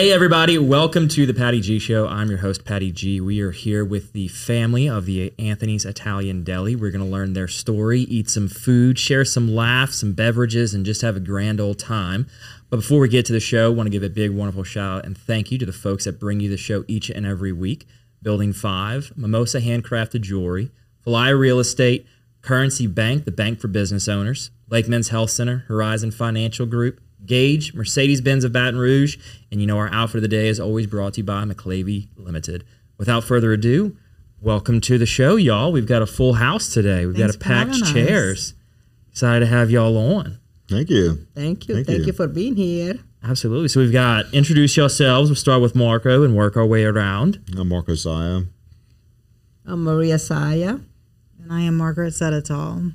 Hey, everybody, welcome to the Patty G Show. I'm your host, Patty G. We are here with the family of the Anthony's Italian Deli. We're going to learn their story, eat some food, share some laughs, some beverages, and just have a grand old time. But before we get to the show, I want to give a big, wonderful shout out and thank you to the folks that bring you the show each and every week Building 5, Mimosa Handcrafted Jewelry, Falaya Real Estate, Currency Bank, the bank for business owners, Lake Men's Health Center, Horizon Financial Group, Gage, Mercedes Benz of Baton Rouge, and you know our outfit of the day is always brought to you by McLavy Limited. Without further ado, welcome to the show, y'all. We've got a full house today. We've Thanks got a for having packed us. chairs. Excited to have y'all on. Thank you. Thank you. Thank Thank, you. you. for being here. Absolutely. So we've got introduce yourselves. We'll start with Marco and work our way around. I'm Marco Saia. I'm Maria Saia. And I am Margaret Cedatol.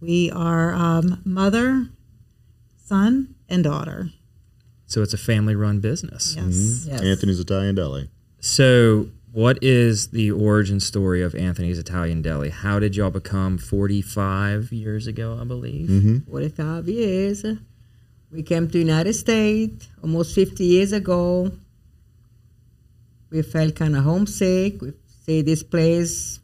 We are um, mother, son, and daughter. So it's a family run business. Yes. Mm-hmm. Yes. Anthony's Italian Deli. So, what is the origin story of Anthony's Italian Deli? How did y'all become 45 years ago, I believe? Mm-hmm. 45 years. We came to United States almost 50 years ago. We felt kind of homesick. We see this place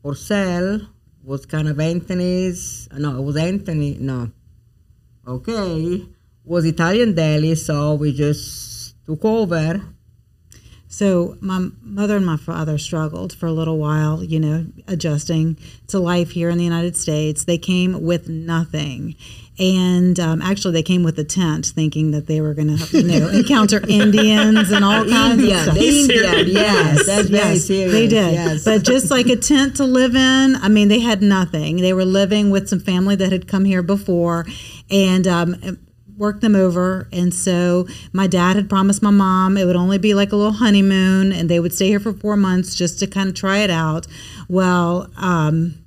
for sale was kind of Anthony's. No, it was Anthony. No. Okay. Was Italian deli, so we just took over. So my mother and my father struggled for a little while, you know, adjusting to life here in the United States. They came with nothing. And um, actually, they came with a tent, thinking that they were going to, you know, encounter Indians and all kinds Indian, of stuff. the Indian, yes, that's very yes, serious. They did. Yes. But just like a tent to live in, I mean, they had nothing. They were living with some family that had come here before and um, worked them over. And so my dad had promised my mom it would only be like a little honeymoon and they would stay here for four months just to kind of try it out. Well, um,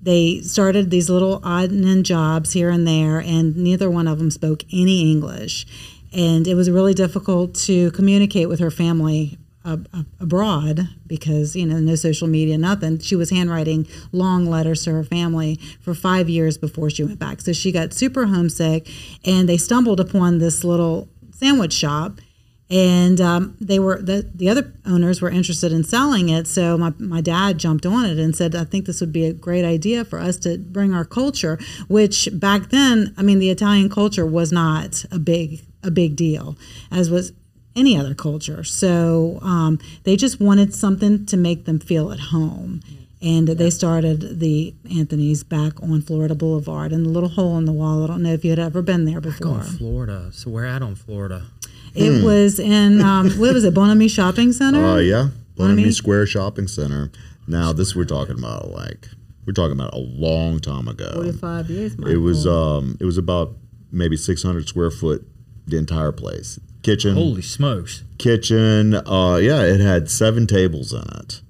they started these little odd and end jobs here and there, and neither one of them spoke any English. And it was really difficult to communicate with her family uh, abroad because, you know, no social media, nothing. She was handwriting long letters to her family for five years before she went back. So she got super homesick, and they stumbled upon this little sandwich shop and um, they were the, the other owners were interested in selling it so my, my dad jumped on it and said i think this would be a great idea for us to bring our culture which back then i mean the italian culture was not a big a big deal as was any other culture so um, they just wanted something to make them feel at home and they started the Anthony's back on Florida Boulevard in the little hole in the wall. I don't know if you had ever been there before. Going Florida. So, where at on Florida? It was in um, what was it, Bonami Shopping Center? Uh, yeah. Bonamy mean- Square Shopping Center. Now, this we're talking about like we're talking about a long time ago. 45 years, It was um it was about maybe 600 square foot the entire place. Kitchen, Holy smokes. kitchen. Uh, yeah, it had seven tables in it,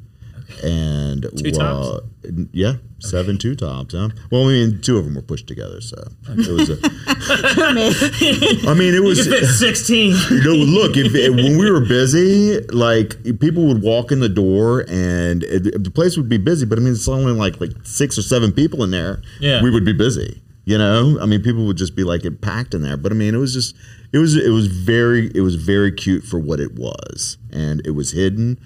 and Two tops? yeah, seven two tops. Huh? Well, I mean, two of them were pushed together, so it was. A, I mean, it was. 16. You know, look, if, if- when we were busy, like people would walk in the door and it, the place would be busy, but I mean, it's only like like six or seven people in there. Yeah. we would be busy. You know, I mean, people would just be like packed in there. But I mean, it was just, it was, it was very, it was very cute for what it was, and it was hidden.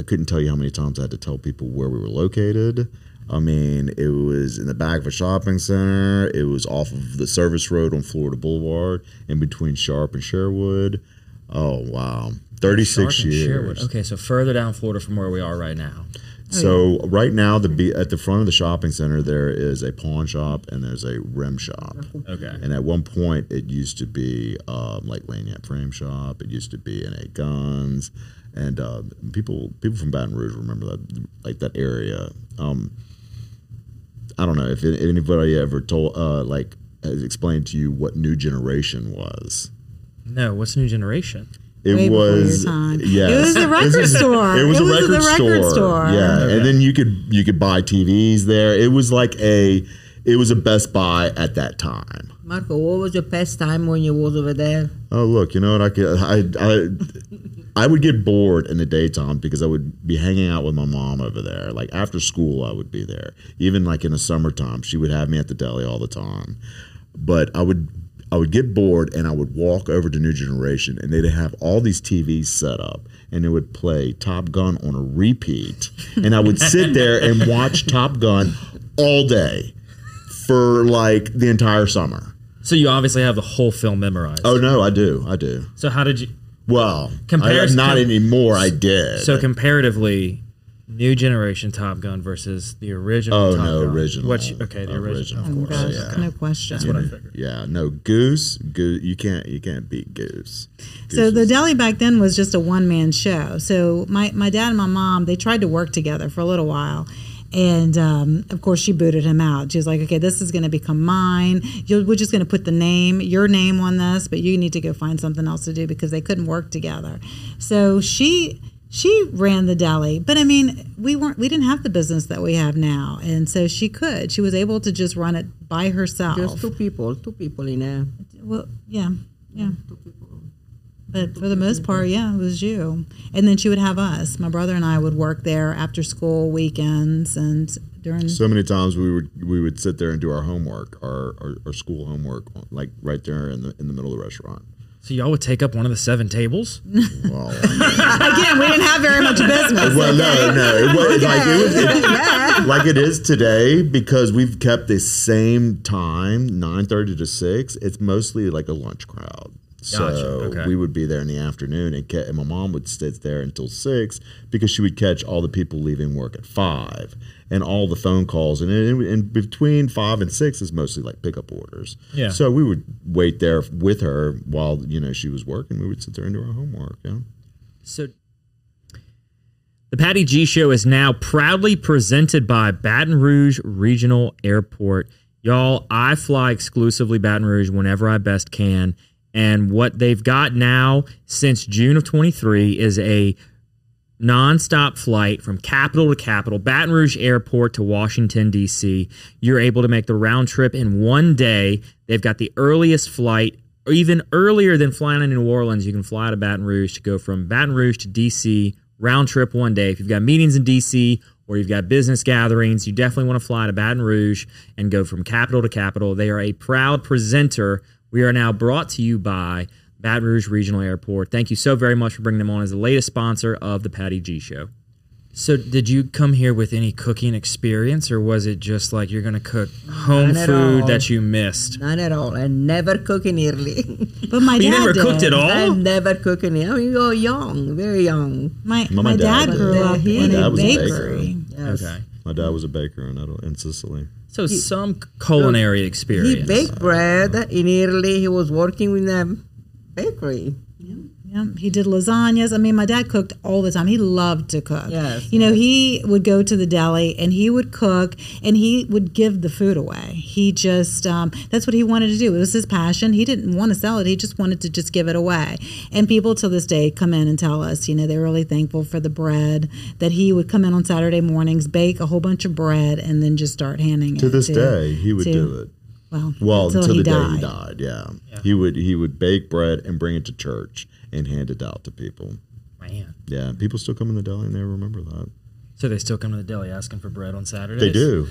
I couldn't tell you how many times I had to tell people where we were located. I mean, it was in the back of a shopping center. It was off of the service road on Florida Boulevard, in between Sharp and Sherwood. Oh wow, thirty six Sharp and Sherwood. years. Okay, so further down Florida from where we are right now. So right now, the at the front of the shopping center, there is a pawn shop and there's a rim shop. Okay. And at one point, it used to be um, like Lanyard Frame Shop. It used to be NA Guns, and uh, people people from Baton Rouge remember that like that area. Um, I don't know if anybody ever told uh, like has explained to you what New Generation was. No, what's New Generation? It Way was time. yes. It was a record This store. It was It a was record, the record store. store. Yeah, Okay. and then you could you could buy TVs there. It was like a it was a Best Buy at that time. Marco, what was your best time when you was over there? Oh look, you know what I could I I I would get bored in the daytime because I would be hanging out with my mom over there. Like after school, I would be there. Even like in the summertime, she would have me at the deli all the time. But I would I would get bored and I would walk over to New Generation and they'd have all these TVs set up and it would play Top Gun on a repeat. And I would sit there and watch Top Gun all day for like the entire summer. So you obviously have the whole film memorized. Oh no, I do. I do. So how did you? Well, Compares- I, not com- anymore. I did. So comparatively, new generation Top Gun versus the original. Oh, Top no, Gun. original. What's okay? The original, Original. of course. Gosh, yeah. no question. That's what I figured. yeah, no Goose. Goose. You can't. You can't beat Goose. So the deli back then was just a one man show. So my, my dad and my mom they tried to work together for a little while, and um, of course she booted him out. She was like, "Okay, this is going to become mine. You're, we're just going to put the name, your name on this, but you need to go find something else to do because they couldn't work together." So she she ran the deli, but I mean we weren't we didn't have the business that we have now, and so she could she was able to just run it by herself. Just two people, two people in there. Well, yeah, yeah. But for the most part, yeah, it was you. And then she would have us. My brother and I would work there after school, weekends, and during. So many times we would we would sit there and do our homework, our our, our school homework, like right there in the in the middle of the restaurant. So y'all would take up one of the seven tables. Well, Again, we didn't have very much business. well, no, no, it was like it was it- like it is today because we've kept the same time, nine thirty to six. It's mostly like a lunch crowd. So Gotcha, okay. we would be there in the afternoon, and, ca- and my mom would sit there until six because she would catch all the people leaving work at five, and all the phone calls, and in, in between five and six is mostly like pickup orders. Yeah. So we would wait there with her while you know she was working. We would sit there and do our homework. Yeah. So the Patty G Show is now proudly presented by Baton Rouge Regional Airport. Y'all, I fly exclusively Baton Rouge whenever I best can. And what they've got now since June of 23 is a nonstop flight from capital to capital, Baton Rouge Airport to Washington, D.C. You're able to make the round trip in one day. They've got the earliest flight, or even earlier than flying into New Orleans. You can fly to Baton Rouge to go from Baton Rouge to D.C. round trip one day. If you've got meetings in D.C., or you've got business gatherings, you definitely want to fly to Baton Rouge and go from capital to capital. They are a proud presenter. We are now brought to you by Baton Rouge Regional Airport. Thank you so very much for bringing them on as the latest sponsor of the Patty G Show. So, did you come here with any cooking experience, or was it just like you're going to cook home None food all. that you missed? None at all. I never cook in Italy. But my But you dad never did. cooked at all? I never cook in Italy. I mean, you're young, very young. My, My my, dad dad, grew up in a was a baker. bakery. Yes. Okay. My dad was a baker in Italy, in Sicily. So, some culinary He experience. He baked bread in Italy. He was working in a bakery. Yeah, he did lasagnas. I mean, my dad cooked all the time. He loved to cook. Yes, You know, he would go to the deli and he would cook and he would give the food away. He just, um, that's what he wanted to do. It was his passion. He didn't want to sell it. He just wanted to just give it away. And people to this day come in and tell us, you know, they're really thankful for the bread that he would come in on Saturday mornings, bake a whole bunch of bread, and then just start handing it To this day, he would to- do it. Well, Well, until, until, he the died. day he died, yeah. He would he would bake bread and bring it to church and hand it out to people. Man. Yeah, people still come in the deli and they remember that. So, they still come to the deli asking for bread on Saturdays? They do.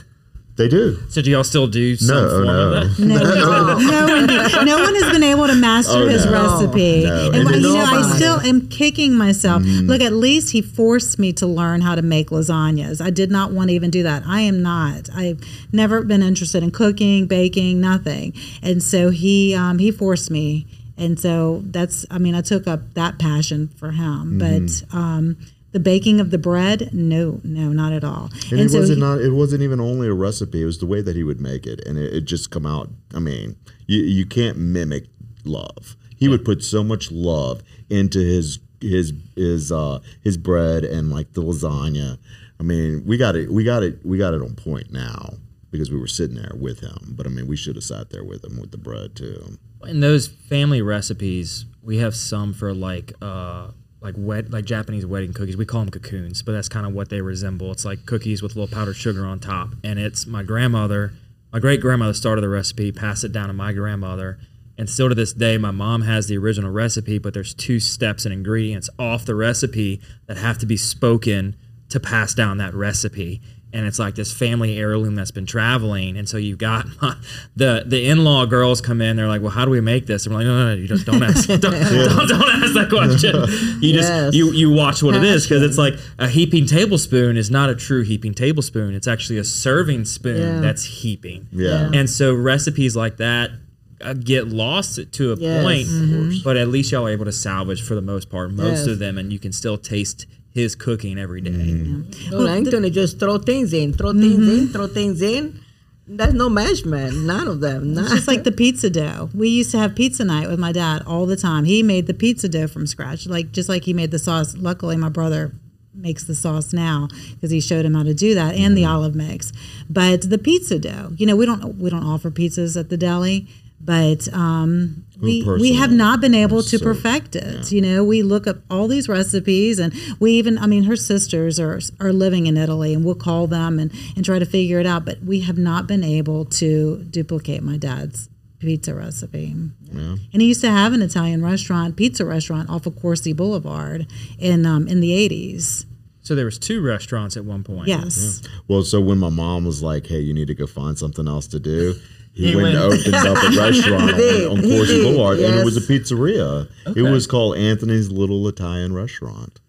They do. So, do y'all still do some No, form no. of that? No, no, one, no one has been able to master Oh, his no. recipe. No, And and you know, I still am kicking myself. Mm-hmm. Look, at least he forced me to learn how to make lasagnas. I did not want to even do that. I am not. I've never been interested in cooking, baking, nothing. And so he um, he forced me. And so that's. I mean, I took up that passion for him, Mm-hmm. but. Um, the baking of the bread, no, no, not at all. And, it so wasn't he- not it wasn't even only a recipe, it was the way that he would make it. And it, it just come out I mean, you you can't mimic love. He would put so much love into his his his uh his bread and like the lasagna. I mean, we got it we got it we got it on point now because we were sitting there with him. But I mean, we should have sat there with him with the bread too. In those family recipes, we have some for like uh like wet like Japanese wedding cookies. We call them cocoons, but that's kind of what they resemble. It's like cookies with a little powdered sugar on top, and it's my grandmother, my great grandmother started the recipe, passed it down to my grandmother, and still to this day, my mom has the original recipe, but there's two steps and ingredients off the recipe that have to be spoken to pass down that recipe. And it's like this family heirloom that's been traveling. And so you've got the the in law girls come in. They're like, "Well, how do we make this?" And we're like, "No, no, no you just don't ask. don't, don't, don't ask that question. You just you you watch what it is because it's like a heaping tablespoon is not a true heaping tablespoon. It's actually a serving spoon Yeah. that's heaping. Yeah. And so recipes like that uh, get lost to a Yes. point, but at least y'all are able to salvage for the most part most Yes. of them, and you can still taste his cooking every day. Mm-hmm. gonna just throw things in, throw things in, throw things in. There's no measurement, none of them. None. Just like the pizza dough. We used to have pizza night with my dad all the time. He made the pizza dough from scratch, like just like he made the sauce. Luckily, my brother makes the sauce now because he showed him how to do that and the olive mix. But the pizza dough, you know, we don't we don't offer pizzas at the deli, but um, we we have not been able to So, perfect it. You know, we look up all these recipes, and we even I mean, her sisters are are living in Italy, and we'll call them and and try to figure it out. But we have not been able to duplicate my dad's pizza recipe. And he used to have an Italian restaurant, pizza restaurant off of Corsi Boulevard in um, in the eighties. So there was two restaurants at one point. Yes. Well, so when my mom was like, "Hey, you need to go find something else to do," he, He went, and opened up a restaurant did. on, on He Corsi did, Boulevard, and it was a pizzeria. It was called Anthony's Little Italian Restaurant.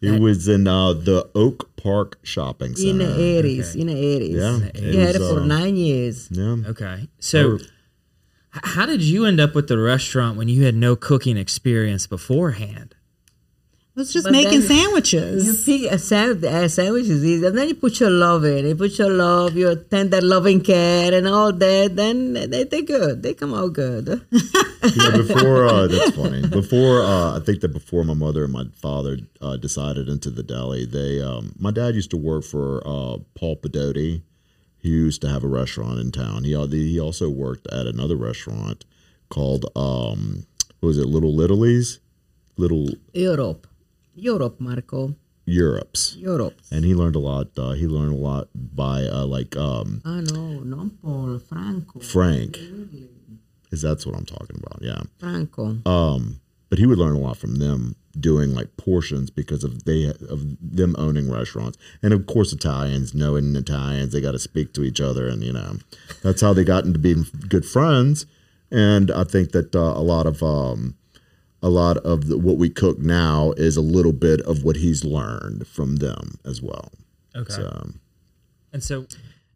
It was in uh, the Oak Park Shopping Center. in the 80s, Okay. in the 80s. Yeah, He had it for uh, nine years. Yeah. Okay. So, h- how did you end up with the restaurant when you had no cooking experience beforehand? It was just But making sandwiches. You pick a sandwich, a sandwich is easy, and then you put your love in. You put your love, your tender loving care, and all that. Then they they good. They come out good. Yeah, before uh, that's funny. Before uh, I think that before my mother and my father uh, decided into the deli, they um, my dad used to work for uh, Paul Pedotti. He used to have a restaurant in town. He he also worked at another restaurant called um, what was it Little Little's, Little Europe, Europe, Marco, Europe's, Europe. and he learned a lot. Uh, he learned a lot by uh, like um, Ah no, non Paul, Franco, Frank. Is that's what I'm talking about? Yeah. Franco. um, but he would learn a lot from them doing like portions because of they of them owning restaurants and of course italians knowing italians they got to speak to each other and you know that's how they got into being good friends and i think that uh, a lot of um, a lot of the, what we cook now is a little bit of what he's learned from them as well Okay. so And so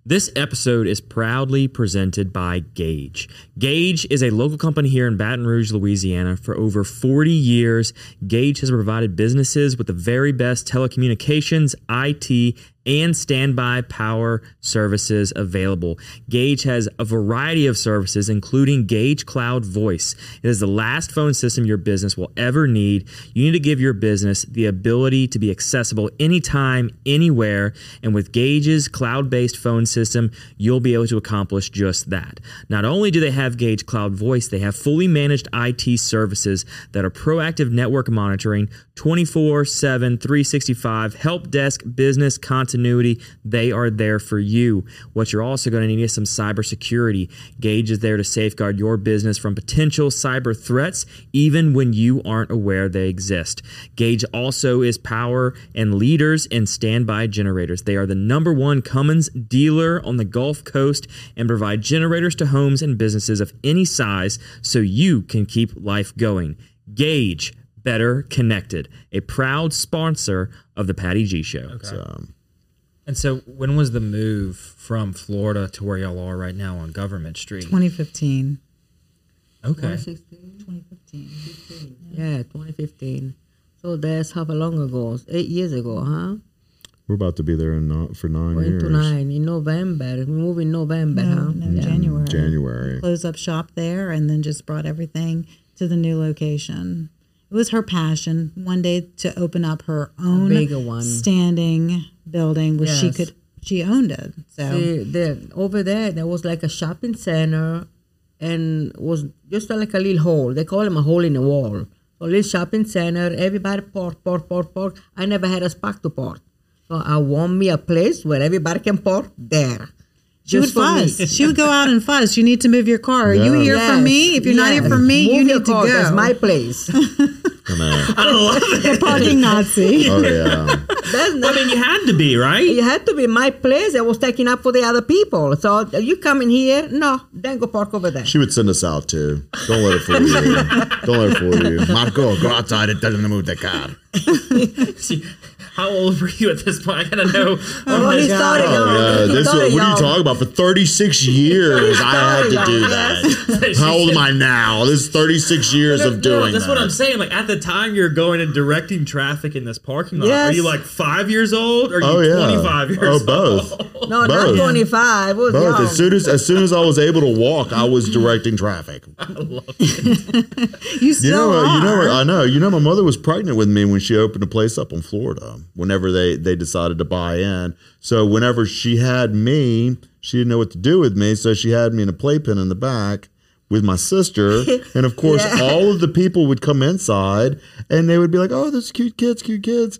this episode is proudly presented by Gage. Gage is a local company here in Baton Rouge, Louisiana. For over 40 years, Gage has provided businesses with the very best telecommunications, IT, and standby power services available. Gage has a variety of services, including Gage Cloud Voice. It is the last phone system your business will ever need. You need to give your business the ability to be accessible anytime, anywhere. And with Gage's cloud based phone system, you'll be able to accomplish just that. Not only do they have Gage Cloud Voice, they have fully managed IT services that are proactive network monitoring, 24 7, 365, help desk, business continuity. They are there for you. What you're also going to need is some cybersecurity. Gage is there to safeguard your business from potential cyber threats, even when you aren't aware they exist. Gage also is power and leaders in standby generators. They are the number one Cummins dealer on the Gulf Coast and provide generators to homes and businesses of any size so you can keep life going. Gage, better connected, a proud sponsor of the Patty G Show. so um, And so, when was the move from Florida to where y'all are right now on Government Street? 2015. Okay. 2016? 2015. Yeah, 2015. So that's how long ago? Eight years ago, huh? we're about to be there in not for nine Going years to nine in November. We move in November, No, huh? no, January. january Close up shop there and then just brought everything to the new location. It was her passion one day to open up her own standing building where she could she owned it. So See, there, over there, there was like a shopping center and was just like a little hole. They call them a hole in the wall. So little shopping center, everybody park, park, park, park. I never had a spot to park. So I want me a place where everybody can park there. She would Just for me. fuss. she would go out and fuss. You need to move your car. Are you Yeah. here for me? If you're not here yes. for me, Move you your need to car, go. That's my place. Come on. I The parking Nazi. Oh yeah. That's I mean, you had to be right. You had to be my place. I was taking up for the other people. So you come in here? No, then go park over there. She would send us out too. Don't let her fool you. Don't let her fool you. Marco, go outside and tell him to move the car. See, How old were you at this point? I gotta know. Oh, he started Oh, young. yeah. He This, started what are you talking about? For 36 years, I had to do that. How old am I now? This is 36 years of No, doing that's that. what I'm saying. Like at the time you're going and directing traffic in this parking lot. Are you like five years old? Or are oh, you Oh yeah. 25 years oh, old? both. No, Both. not 25. Was Both. young. As soon as as soon as I was able to walk, I was directing traffic. You still You know, are. you know, I know. You know, my mother was pregnant with me when she opened a place up in Florida. Whenever they they decided to buy in, so whenever she had me, she didn't know what to do with me, so she had me in a playpen in the back with my sister, and of course, Yeah. all of the people would come inside, and they would be like, "Oh, those cute kids, cute kids."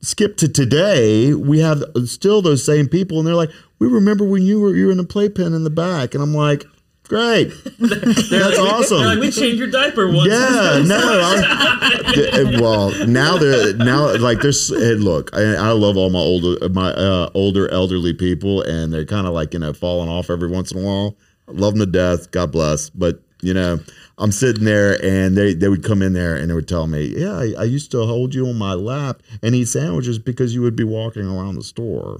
Skip to today, we have still those same people, and they're like, "We remember when you were you were in a playpen in the back," and I'm like. Great, that's awesome. Like, we changed your diaper once. Yeah, no. I, well, now they're now like there's. Hey, look, I, I love all my older my uh, older elderly people, and they're kind of like you know falling off every once in a while. I love them to death. God bless. But you know, I'm sitting there, and they they would come in there, and they would tell me, "Yeah, I, I used to hold you on my lap and eat sandwiches because you would be walking around the store."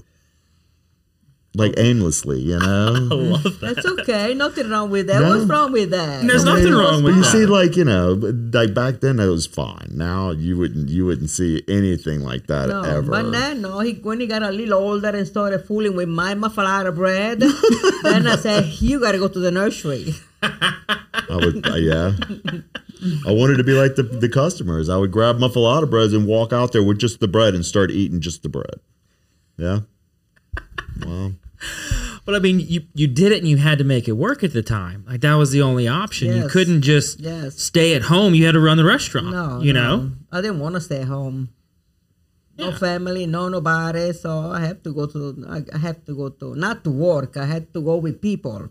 Like aimlessly, you know. That's okay. Nothing wrong with that. No. What's wrong with that? There's nothing wrong with But you that. see, like you know, like back then it was fine. Now you wouldn't, you wouldn't see anything like that No, ever. but then no, he when he got a little older and started fooling with my muffalata bread, then I said, "You got to go to the nursery." I would, uh, yeah. I wanted to be like the the customers. I would grab muffalata breads and walk out there with just the bread and start eating just the bread. Yeah. Well, But I mean, you you did it and you had to make it work at the time. Like that was the only option. You couldn't just Yes. stay at home. You had to run the restaurant. No, you no. know. I didn't want to stay home. No Yeah. family, no nobody. So I have to go to. I I have to go to not to work. I had to go with people.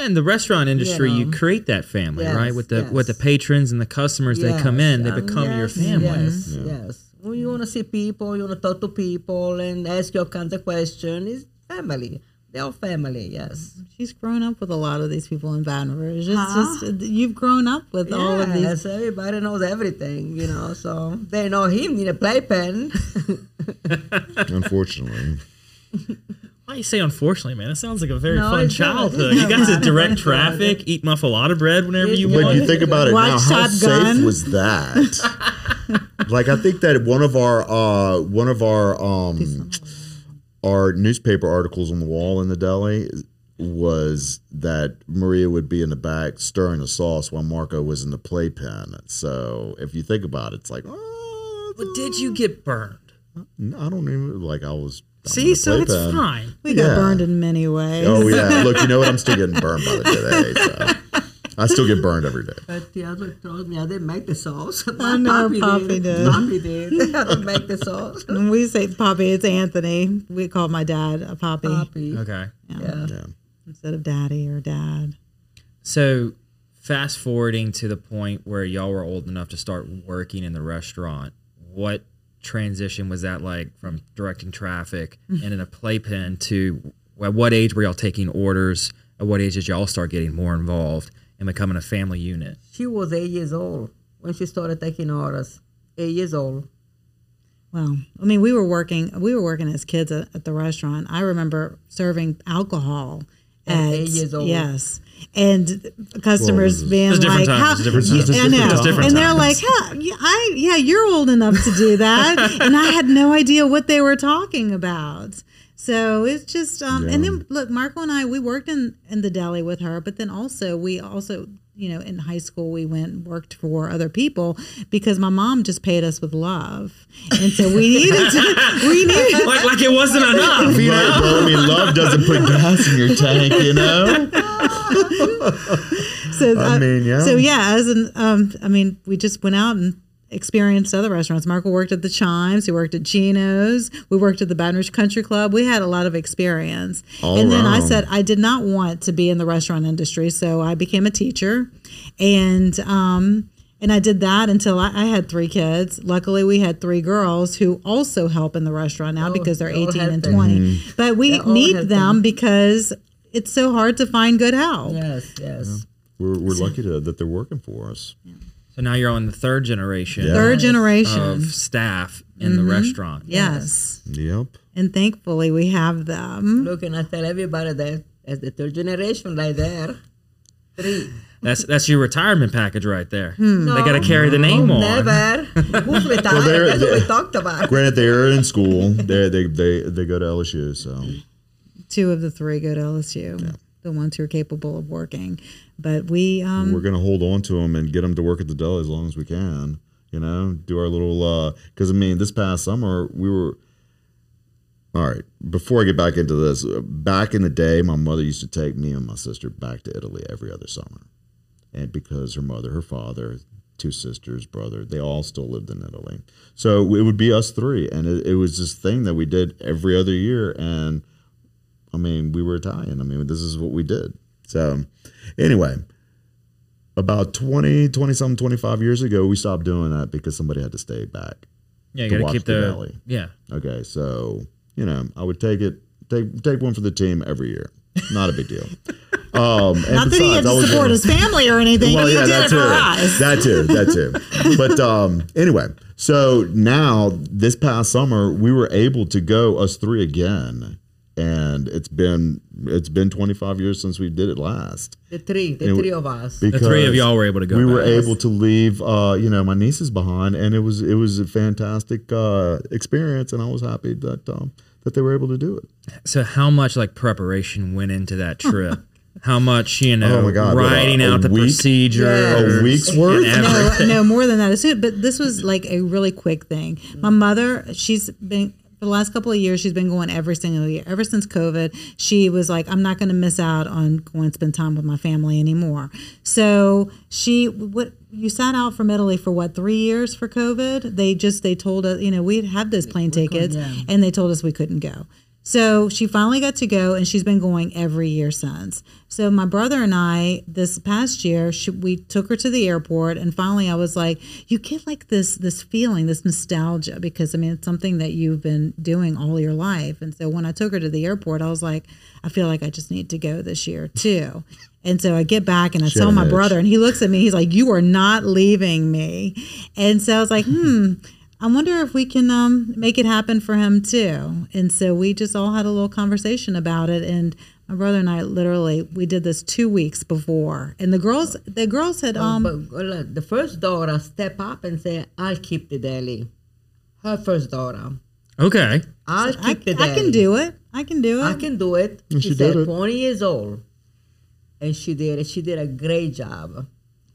And the restaurant industry, you, know. create that family, Yes, right? With the with the patrons and the customers, they come in, they Yes, um, become your family. Yes, yes. When you want to see people, you want to talk to people and ask your kinds of questions. It's family. They're family. Yes. She's grown up with a lot of these people in Baton Rouge. It's just you've grown up with all of these. Yes, everybody knows everything, you know. So they know him in a playpen. unfortunately, Why you say unfortunately, man? It sounds like a very No, fun childhood. You guys not to direct It's not bad. traffic, eat muffalata bread whenever you It's but want. you think about it Watch now, how Shotgun. safe was that? like I think that one of our uh, one of our um, our newspaper articles on the wall in the deli was that Maria would be in the back stirring the sauce while Marco was in the playpen. So if you think about it, it's like, oh, But did uh, you get burned? I don't even like I was. I'm See, the so it's playpen. fine. we got yeah. burned in many ways. Oh yeah, look, you know what? I'm still getting burned by the today. So. I still get burned every day. But the other told me I didn't make the sauce. I know, Poppy did. Poppy did. I didn't make the sauce. When we say Poppy, it's Anthony. We call my dad a Poppy Poppy. Okay. Yeah. Yeah. instead of Daddy or Dad. So, fast forwarding to the point where y'all were old enough to start working in the restaurant, what transition was that like from directing traffic and in a playpen to at what age were y'all taking orders? At what age did y'all start getting more involved and becoming a family unit? She was eight years old when she started taking orders. Eight years old. Well, I mean, we were working. We were working as kids at, at the restaurant. I remember serving alcohol At at eight years old. Yes, and customers Well, being It's like, "How?" It's different Yeah, times. I know. It's different and they're times. like, "Huh? I yeah, you're old enough to do that," and I had no idea what they were talking about. So it's just, um, and then look, Marco and I, we worked in in the deli with her, but then also we also, you know, in high school we went and worked for other people because my mom just paid us with love, and so we needed to, we needed. like, like it wasn't enough, you Right, know? bro. I mean, love doesn't put gas in your tank, you know. So I mean, yeah. So yeah, as an, um, I mean, we just went out and experienced other restaurants. Marco worked at the Chimes. He worked at Gino's. We worked at the Baton Rouge Country Club. We had a lot of experience. All and then I said I did not want to be in the restaurant industry, so I became a teacher, and um, And I did that until I, I had three kids. Luckily, we had three girls who also help in the restaurant now Oh, because they're they're 18 and helping. 20. But we need helping. them because it's so hard to find good help. Yes, yes. We're, we're lucky to, that they're working for us. So now you're on the third generation Yeah. Third generation. of staff in the restaurant. yes. Yep. And thankfully, we have them. Look, and I tell everybody that as the third generation right there. Three. That's that's your retirement package right there. Hmm. They got to carry the name on. Never. Who's retired? they're- That's what we talked about. Granted, they're in school. They they they they go to LSU. So Two of the three go to LSU, the ones who are capable of working. But we, um, we're gonna hold on to them and get them to work at the deli as long as we can. You know, do our little because I mean, this past summer we were. All right. Before I get back into this, uh, back in the day, my mother used to take me and my sister back to Italy every other summer, and because her mother, her father, two sisters, brother, they all still lived in Italy, so it would be us three, and it, it was this thing that we did every other year, and I mean, we were Italian. I mean, this is what we did. So, anyway, about 20, 20 something, 25 years ago, we stopped doing that because somebody had to stay back. Yeah, you to got to keep the the, deli. yeah. Okay, so, you know, I would take it, take take one for the team every year. Not a big deal. Um, and not that he had to was support in- his family or anything. well, yeah, did that it for too. That too. That too. But um, anyway, so now this past summer we were able to go us three again, and it's been it's been 25 years since we did it last. The three, the And three of us. The three of y'all were able to go. We were able to leave, uh, you know, my nieces behind, and it was it was a fantastic uh, experience, and I was happy that um, that they were able to do it. So how much like preparation went into that trip? how much you know? Oh my God, what, a- writing a out the week? procedure. A week's worth? no, no, more than that. As soon- But this was like a really quick thing. My mother, she's been for the last couple of years, she's been going every single year. Ever since COVID, she was like, I'm not going to miss out on going to spend time with my family anymore. So she, what you sat out from Italy for what three years for COVID? They just they told us, you know, we'd had those plane tickets, yeah. and they told us we couldn't go. So she finally got to go, and she's been going every year since. So my brother and I, this past year, she, we took her to the airport, and finally, I was like, "You get like this this feeling, this nostalgia, because I mean, it's something that you've been doing all your life." And so when I took her to the airport, I was like, "I feel like I just need to go this year too." And so I get back and I tell my brother, and he looks at me. He's like, "You are not leaving me." And so I was like, "Hmm." I wonder if we can um, make it happen for him too. And so we just all had a little conversation about it. And my brother and I literally we did this two weeks before. And the girls, the girls had um, but well, the first daughter step up and say, "I'll keep the deli." Her first daughter. Okay. I'll I, keep the I can do it. I can do it. I can do it. And she she said it. 20 years old. And she did it. She did a great job.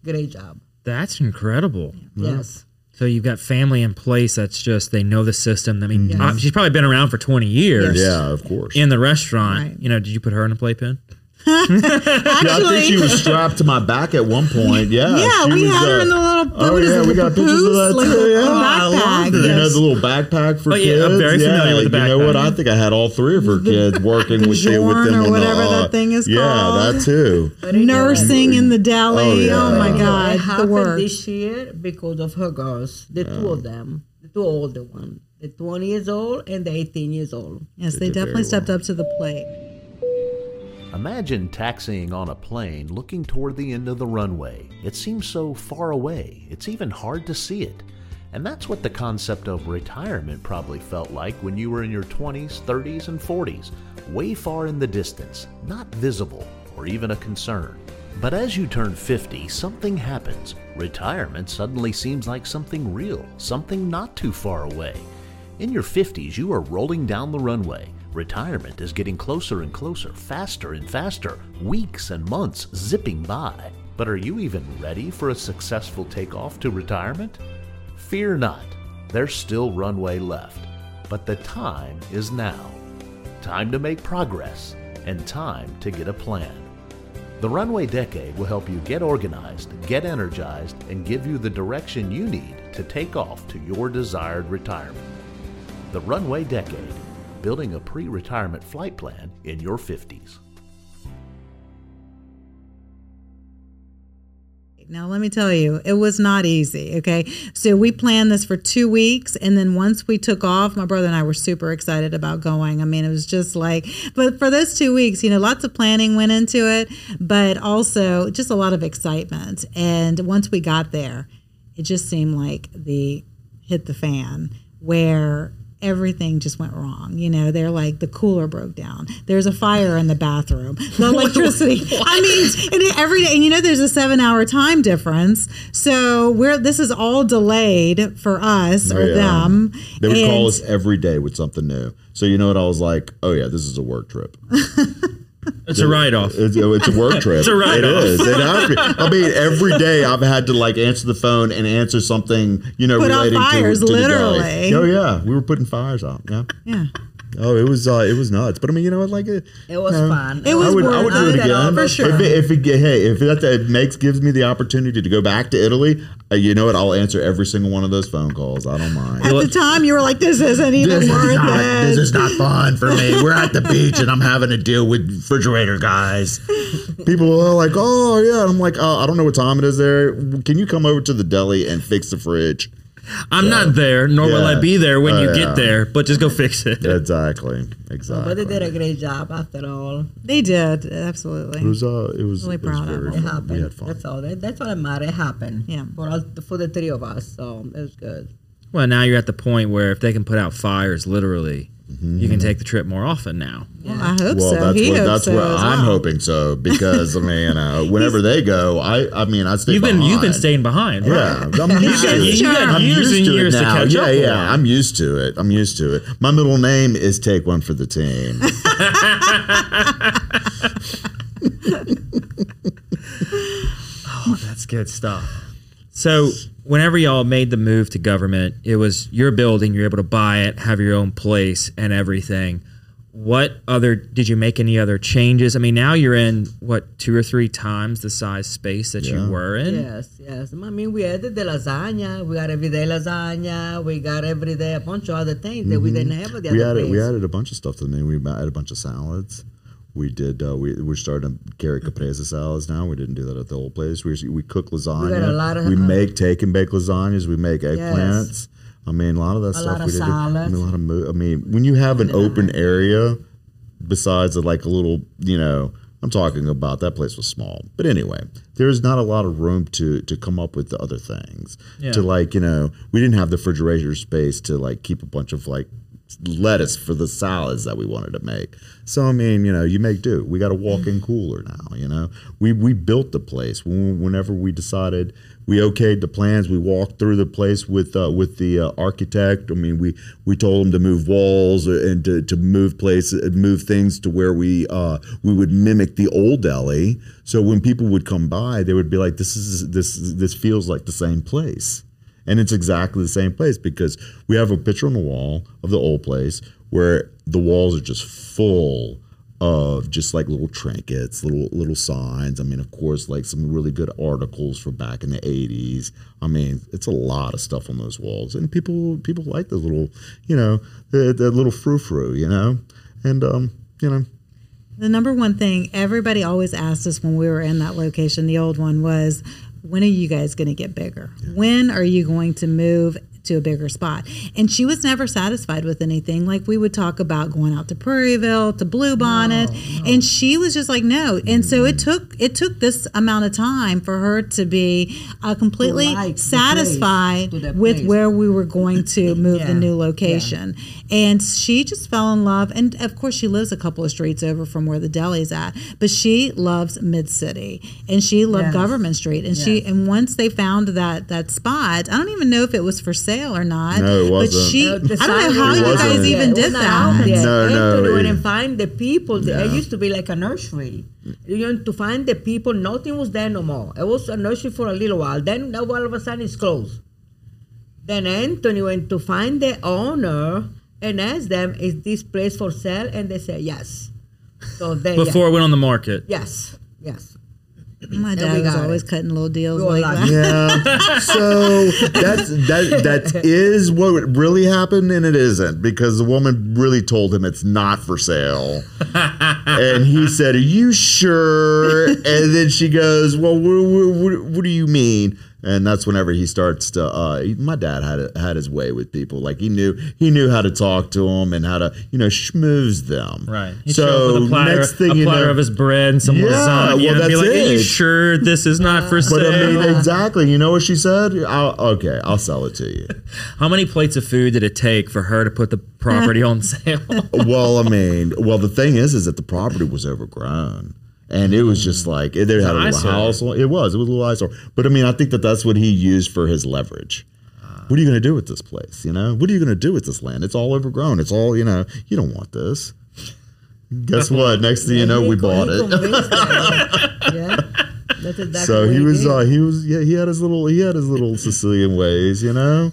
Great job. That's incredible. Yes. So you've got family in place that's just they know the system. I mean, Yes. uh, she's probably been around for 20 years Yeah, of course. in the restaurant. Right. You know, did you put her in a playpen? Yeah, I think she was strapped to my back at one point. Yeah, yeah, she we was, had her uh, in the little. Oh yeah, we got pictures of that? Like too. a Yeah, backpack. You know the little backpack for Oh, yeah, kids. I'm very familiar yeah, with the You know what? I think I had all three of her kids working the with, the, with them or whatever the, uh, that thing is yeah, called. that too. Nursing in the deli. Oh, yeah. Oh, my It God, It the work. this year because of her girls. The two of them. The two older ones. The 20 years old and the 18 years old. Yes, They they did very definitely stepped well. up to the plate. Imagine taxiing on a plane looking toward the end of the runway. It seems so far away, it's even hard to see it. And that's what the concept of retirement probably felt like when you were in your 20s, 30s, and 40s, way far in the distance, not visible or even a concern. But as you turn 50, something happens. Retirement suddenly seems like something real, something not too far away. In your 50s, you are rolling down the runway. Retirement is getting closer and closer, faster and faster, weeks and months zipping by. But are you even ready for a successful takeoff to retirement? Fear not, there's still runway left. But the time is now. Time to make progress and time to get a plan. The Runway Decade will help you get organized, get energized, and give you the direction you need to take off to your desired retirement. The Runway Decade Building a Pre Retirement Flight Plan in Your 50s. Now, let me tell you, it was not easy. Okay. So we planned this for two weeks. And then once we took off, my brother and I were super excited about going. I mean, it was just like, but for those two weeks, you know, lots of planning went into it, but also just a lot of excitement. And once we got there, it just seemed like the hit the fan where everything just went wrong. You know, they're like the cooler broke down. There's a fire in the bathroom. The electricity. I mean, and every day, and you know, there's a seven hour time difference. So we're this is all delayed for us or Oh, Yeah. them. They would call us every day with something new. So you know what? I was like, oh yeah, this is a work trip. It's a write off. It's, oh, it's a work trip. It's a write-off. It is. It has to be. I mean, every day I've had to like answer the phone and answer something, you know, Put out relating fires, to, to literally. deli. Oh yeah, we were putting fires out. Yeah. Yeah. Oh, it was uh, it was nuts. But I mean, you know what? Like it. It was No. fun. It was I would, I would do it it. again For sure. If it, if it, hey, if that, that makes gives me the opportunity to go back to Italy, uh, you know what? I'll answer every single one of those phone calls. I don't mind. At the time, you were like, "This isn't even This is, worth not, it." this is not fun for me. We're at the beach and I'm having to deal with refrigerator guys. People are like, oh, yeah. And I'm like, oh, I don't know what time it is there. Can you come over to the deli and fix the fridge? I'm not there, nor will I be there when Oh, you yeah. get there. But just go fix it. Exactly. Exactly. But they did a great job after all. they did absolutely. It was, uh, it was, Really it was proud of very It them. happened. We had fun. That's all. That, that's all that mattered. It happened. Yeah. For all, for the three of us. So it was good. Well, now you're at the point where if they can put out fires, literally. You can take the trip more often now. Well, I hope Well, so. that's he what hopes that's so what as I'm well. hoping so because I mean, you know, whenever they go, I I mean, I stay You've been you've been staying behind. Yeah, I'm used to it. you got I'm years used and to years it to now. catch yeah, up yeah, on. I'm used to it. I'm used to it. My middle name is Take One for the Team. Oh, that's good stuff. So, whenever y'all made the move to government, it was your building. You're able to buy it, have your own place, and everything. What other did you make any other changes? I mean, now you're in what two or three times the size space that Yeah. you were in. Yes, yes. I mean, we added the lasagna. We got everyday lasagna. We got every day a bunch of other things that we didn't have at the Mm-hmm. we other added we added a bunch of stuff to the menu. We added a bunch of salads. We did. Uh, we we're starting to carry caprese salads now. We didn't do that at the old place. We we cook lasagna. a lot of- we uh, make take and bake lasagnas. We make eggplants. I mean, a lot of that stuff lot of we did. I mean, a lot of. Mo- I mean, when you have an open area, besides like a little, you know, I'm talking about that place was small. But anyway, there's not a lot of room to to come up with the other things. Yeah. To like, you know, we didn't have the refrigerator space to like keep a bunch of like lettuce for the salads that we wanted to make. So I mean, you know, you make do. We got a walk-in cooler now. You know, we we built the place. Whenever we decided we okayed the plans, we walked through the place with uh, with the uh, architect. I mean, we we told him to move walls and to, to move places, move things to where we uh, we would mimic the old deli. So when people would come by, they would be like, "This is this this feels like the same place." And it's exactly the same place because we have a picture on the wall of the old place where the walls are just full of just like little trinkets, little little signs. I mean, of course, like some really good articles from back in the '80s. I mean, it's a lot of stuff on those walls, and people people like the little, you know, the, the little frou frou, you know, and um, you know, The number one thing everybody always asked us when we were in that location, the old one, was when are you guys going to get bigger? When are you going to move to a bigger spot? And she was never satisfied with anything. Like we would talk about going out to Prairieville, to Bluebonnet, and she was just like, no. And so it took it took this amount of time for her to be uh, completely like the place, satisfied with where we were going to move the Yeah, new yeah. location. And she just fell in love. And of course, she lives a couple of streets over from where the deli's at. But she loves Mid City, and she loved Yes. Government Street. And she and once they found that that spot, I don't even know if it was for sale or not. No, it But wasn't. she, Uh, I don't know how you guys wasn't. even Yeah, did it out that. there. No, no, Anthony went it- and find the people. No. It used to be like a nursery. You know, to find the people, nothing was there no more. It was a nursery for a little while. Then now all of a sudden it's closed. Then Anthony went to find the owner and asked them, "Is this place for sale?" And they said yes. So they Before it went on the market. yes, yes. My dad was always it. cutting little deals like that. Yeah. so that's that that is what really happened, and it isn't because the woman really told him it's not for sale. and he said, "Are you sure?" And then she goes, "Well, what, what, what, what do you mean?" And that's whenever he starts to. Uh, he- my dad had a, had his way with people. Like he knew he knew how to talk to them and how to you know schmooze them. Right. He'd So with a platter, next thing a you platter know, of his bread and some Yeah, lasagna well, and be that's like, Are you it. sure this is not for But I sale? mean, exactly. You know what she said? I'll, okay, I'll sell it to you. How many plates of food did it take for her to put the property on sale? well, I mean, well, the thing is, is that the property was overgrown. And it was just like it, they had a little eyesore. house. It was. It was a little eyesore. But I mean, I think that that's what he used for his leverage. What are you going to do with this place? You know, what are you going to do with this land? It's all overgrown. It's all you know. You don't want this. Guess what? Next thing you know, we bought it. he convinced her. yeah, that's exactly So he was. Uh, he was. Yeah, he had his little. He had his little Sicilian ways. You know.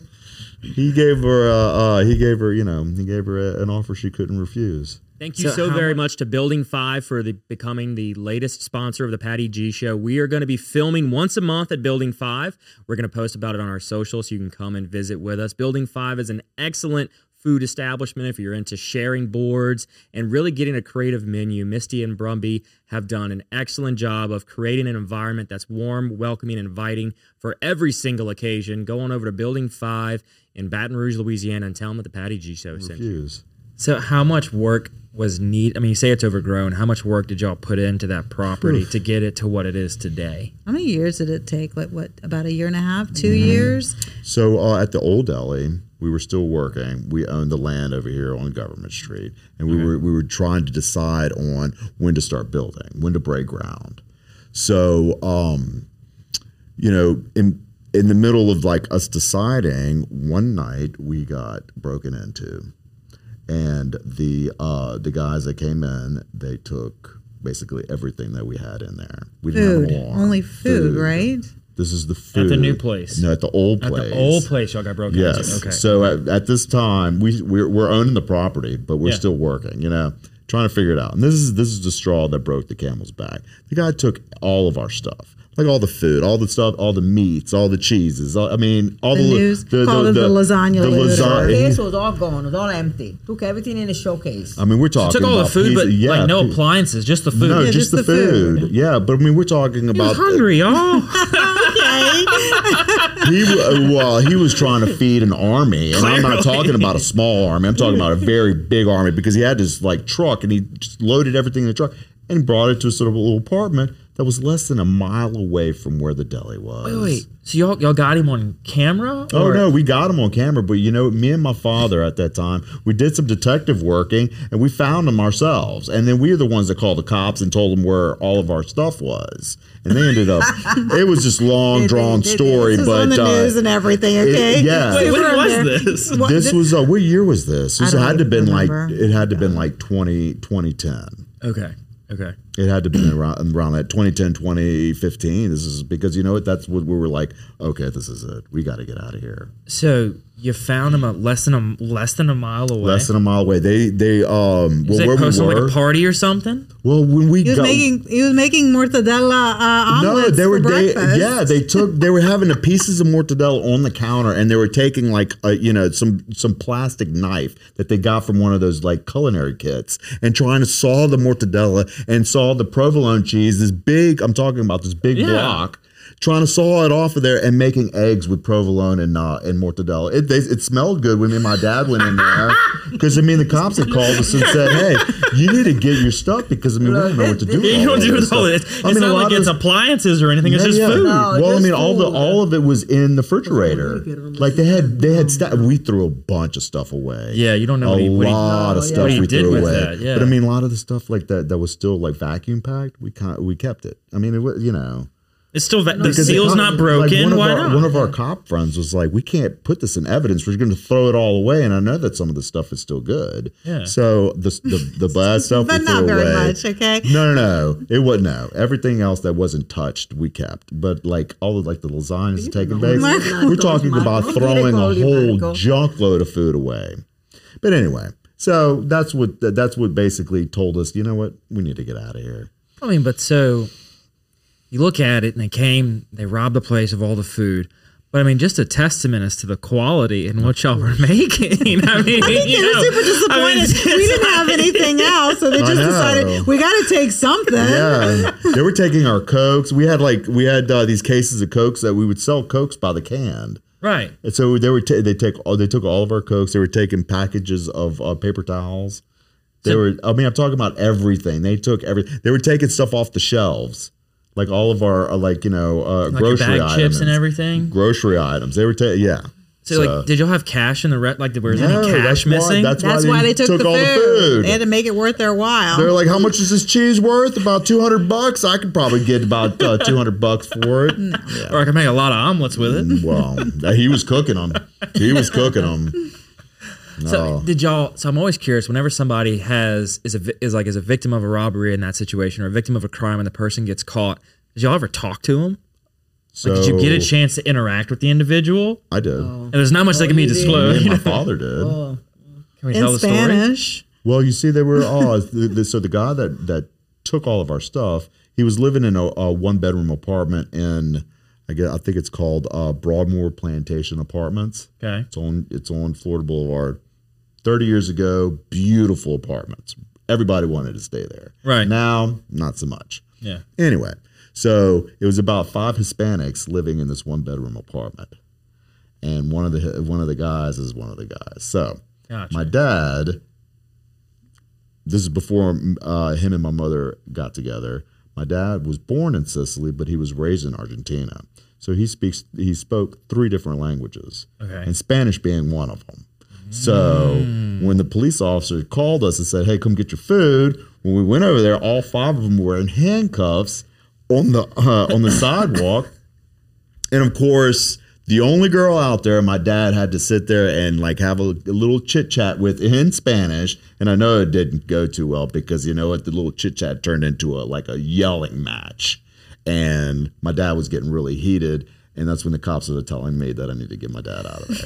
He gave her. Uh, uh, he gave her. You know. He gave her a, an offer she couldn't refuse. Thank you So so, very much to Building Five for the, becoming the latest sponsor of the Patty G Show. We are going to be filming once a month at Building Five. We're going to post about it on our social so you can come and visit with us. Building Five is an excellent food establishment if you're into sharing boards and really getting a creative menu. Misty and Brumby have done an excellent job of creating an environment that's warm, welcoming, and inviting for every single occasion. Go on over to Building Five in Baton Rouge, Louisiana, and tell them that the Patty G Show sent you. Refuse. So, how much work was need? I mean, you say it's overgrown. How much work did y'all put into that property to get it to what it is today? How many years did it take? Like what? About a year and a half? 2 Mm-hmm. years? So uh, at the old deli, we were still working. We owned the land over here on Government Street, and we were we were trying to decide on when to start building, when to break ground. So, um, you know, in in the middle of like us deciding, one night we got broken into, and the uh, the guys that came in, they took basically everything that we had in there. We didn't Food. have an alarm. Only food, right? This is the food At the new place. No, at the old place. At place. the old place, y'all got broken Yes. into. Okay. So at, at this time, we we're, we're owning the property, but we're Yeah. still working. You know, trying to figure it out. And this is this is the straw that broke the camel's back. The guy took all of our stuff, like all the food, all the stuff, all the meats, all the cheeses. All, I mean, all The the, news- called it the lasagna The loader. lasagna. showcase was all gone. It was all empty. Took everything in the showcase. I mean, we're talking. took all the about food, but yeah, like no pe- appliances, just the food. No, Yeah, just, just the, the food. food. Yeah, but I mean, we're talking he was about hungry, y'all. he well he was trying to feed an army and i'm not talking about a small army i'm talking about a very big army because he had this like truck and he just loaded everything in the truck and brought it to a sort of a little apartment that was less than a mile away from where the deli was wait, wait. So y'all y'all got him on camera? Oh Or- no, we got him on camera, but you know, me and my father at that time, we did some detective working and we found him ourselves. And then we were the ones that called the cops and told them where all of our stuff was. And they ended up it was just long drawn they- they- story, This but on the uh, news and everything, okay? yeah. Wait, when was under- this? What- this was uh, what year was this? This had to have been remember. like it had to have been like 20, 2010. Okay. Okay. It had to be around around that 2010, 2015. This is because you know what? That's what we were like. Okay, this is it. We got to get out of here. So you found them a less than a less than a mile away. Less than a mile away. They they um was well they where we were. like a party or something? well, when we He was got, making he was making mortadella uh, no, they were for they, yeah they took they were having the pieces of mortadella on the counter and they were taking like a, you know some some plastic knife that they got from one of those like culinary kits and trying to saw the mortadella and saw the provolone cheese this big I'm talking about this big Yeah. block trying to saw it off of there and making eggs with provolone and uh, and mortadella it they, it smelled good when me and my dad went in there because I mean the cops had called us and said hey you need to get your stuff because I mean we don't know what to do with You don't do this with all stuff." this. It's I mean, a not like it's this- appliances or anything. It's just food. No, well, I just mean, all the food. all of it was in the refrigerator. Like they had they had sta- we threw a bunch of stuff away. Yeah, you don't know a what he- what he- lot of No, stuff What we threw away. that, yeah. But I mean, a lot of the stuff like that that was still like vacuum packed. We kind we kept it. I mean, it was you know It's still va- the the seal's cop- not like, broken. one of Why our, not? One of our cop friends was like, "We can't put this in evidence. We're going to throw it all away." And I know that some of the stuff is still good. Yeah. So the the, the bad stuff but we not threw very away. much, okay? No, no, no. It wasn't. No, everything else that wasn't touched, we kept. But like all of like the lasagnas and taking bakes, we're talking about throwing a whole Marco. junk load of food away. But anyway, so that's what that's what basically told us. You know what? We need to get out of here. I mean, but so you look at it and they came, they robbed the place of all the food. But I mean, just a testament as to the quality and what y'all were making. I mean, They you were know, super I mean, disappointed. we didn't have anything else, so they just decided we got to take something. Yeah, they were taking our cokes. We had like we had uh, these cases of cokes that we would sell cokes by the can. right. And so they were ta- they take all they took all of our cokes. They were taking packages of uh, paper towels. They So- were. I mean, I'm talking about everything. They took every. They were taking stuff off the shelves, like all of our uh, like you know uh, Like your grocery bag items chips and everything. Grocery items. They were taking. Yeah. So, like, did y'all have cash in the re- like? Was No, any cash that's why- missing? that's That's why they took, the, all food. the food. They had to make it worth their while. They're like, how much is this cheese worth? About two hundred bucks. I could probably get about uh, two hundred bucks for it. or I could make a lot of omelets with it. Well, he was cooking them. He was cooking them. So did y'all? So I'm always curious. Whenever somebody has is a is like is a victim of a robbery in that situation or a victim of a crime and the person gets caught, did y'all ever talk to them? So Like, did you get a chance to interact with the individual? I did. And there's not much that can be you. Me disclosed. and my father did. Oh, Can we in tell the story? Spanish. Well, you see, they were oh, the, the, so the guy that that took all of our stuff, he was living in a, a one bedroom apartment in, I guess I think it's called uh, Broadmoor Plantation Apartments. Okay. It's on it's on Florida Boulevard. Thirty years ago, beautiful apartments. Everybody wanted to stay there. Right. now, not so much. Yeah. Anyway, so it was about five Hispanics living in this one bedroom apartment, and one of the one of the guys is one of the guys. So Gotcha. my dad. This is before uh, him and my mother got together. My dad was born in Sicily, but he was raised in Argentina. So he speaks. He spoke three different languages, Okay. and Spanish being one of them. So when the police officer called us and said, "Hey, come get your food," when we went over there, all five of them were in handcuffs on the uh, on the sidewalk, and of course, the only girl out there, my dad had to sit there and like have a, a little chit chat with in Spanish, and I know it didn't go too well because you know what, the little chit chat turned into a like a yelling match, and my dad was getting really heated. And that's when the cops started telling me that I need to get my dad out of there.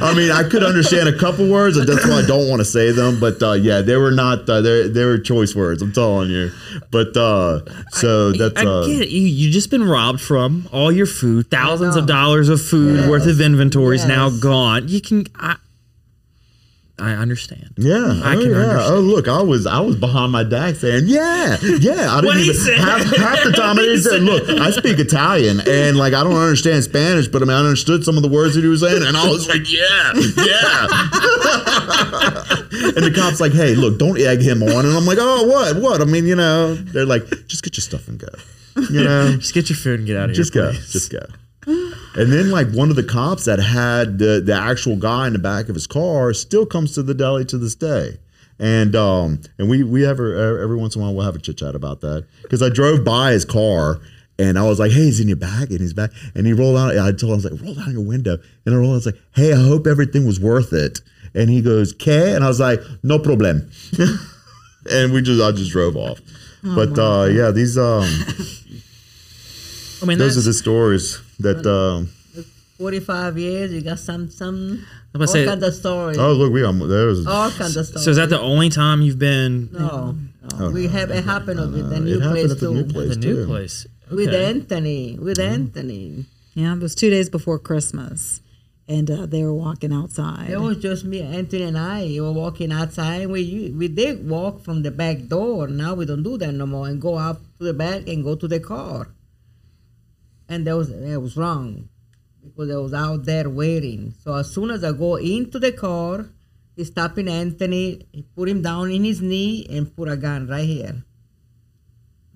I mean, I could understand a couple words, and that's why I don't want to say them. But uh, yeah, they were not. Uh, they they were choice words. I'm telling you. But uh, so that's. I uh, get it. You you just been robbed from all your food, thousands of dollars of food worth of inventories now gone. You can. I, I understand. Yeah, I oh, can yeah. Oh, understand. Oh, look, I was I was behind my dad saying, "Yeah, yeah." I didn't What he even said. half, half the time. I didn't say, "Look, I speak Italian and like I don't understand Spanish, but I mean I understood some of the words that he was saying, and I was like, "Yeah, yeah." and the cops like, "Hey, look, don't egg him on," and I'm like, "Oh, what, what?" I mean, you know, they're like, "Just get your stuff and go," you know. Just get your food and get out of just here. Just go, please. just go. And then, like one of the cops that had the the actual guy in the back of his car still comes to the deli to this day. And um and we we ever every once in a while we'll have a chit chat about that because I drove by his car and I was like, "Hey, he's in your bag," and he's back, and he rolled out. I told him I was like, "Roll down your window," and I rolled. I was like, "Hey, I hope everything was worth it." And he goes, "K," and I was like, "No problem." and we just I just drove off. but uh, yeah, these um I mean, those are the stories that. Um, 45 years, you got some, some, I'm all say- kinds of stories. oh look, we got there's all kinds of stories. so is that the only time you've been No, no. we have it happened with the Uh, new it happened place at the new place the new too. place? With Anthony, with Anthony. Yeah, it was two days before Christmas, and uh, they were walking outside. It was just me, Anthony, and I. We were walking outside. We we did walk from the back door. Now we don't do that no more, and go out to the back and go to the car. And that was that was wrong, because I was out there waiting. So as soon as I go into the car, he stopping Anthony, he put him down in his knee and put a gun right here.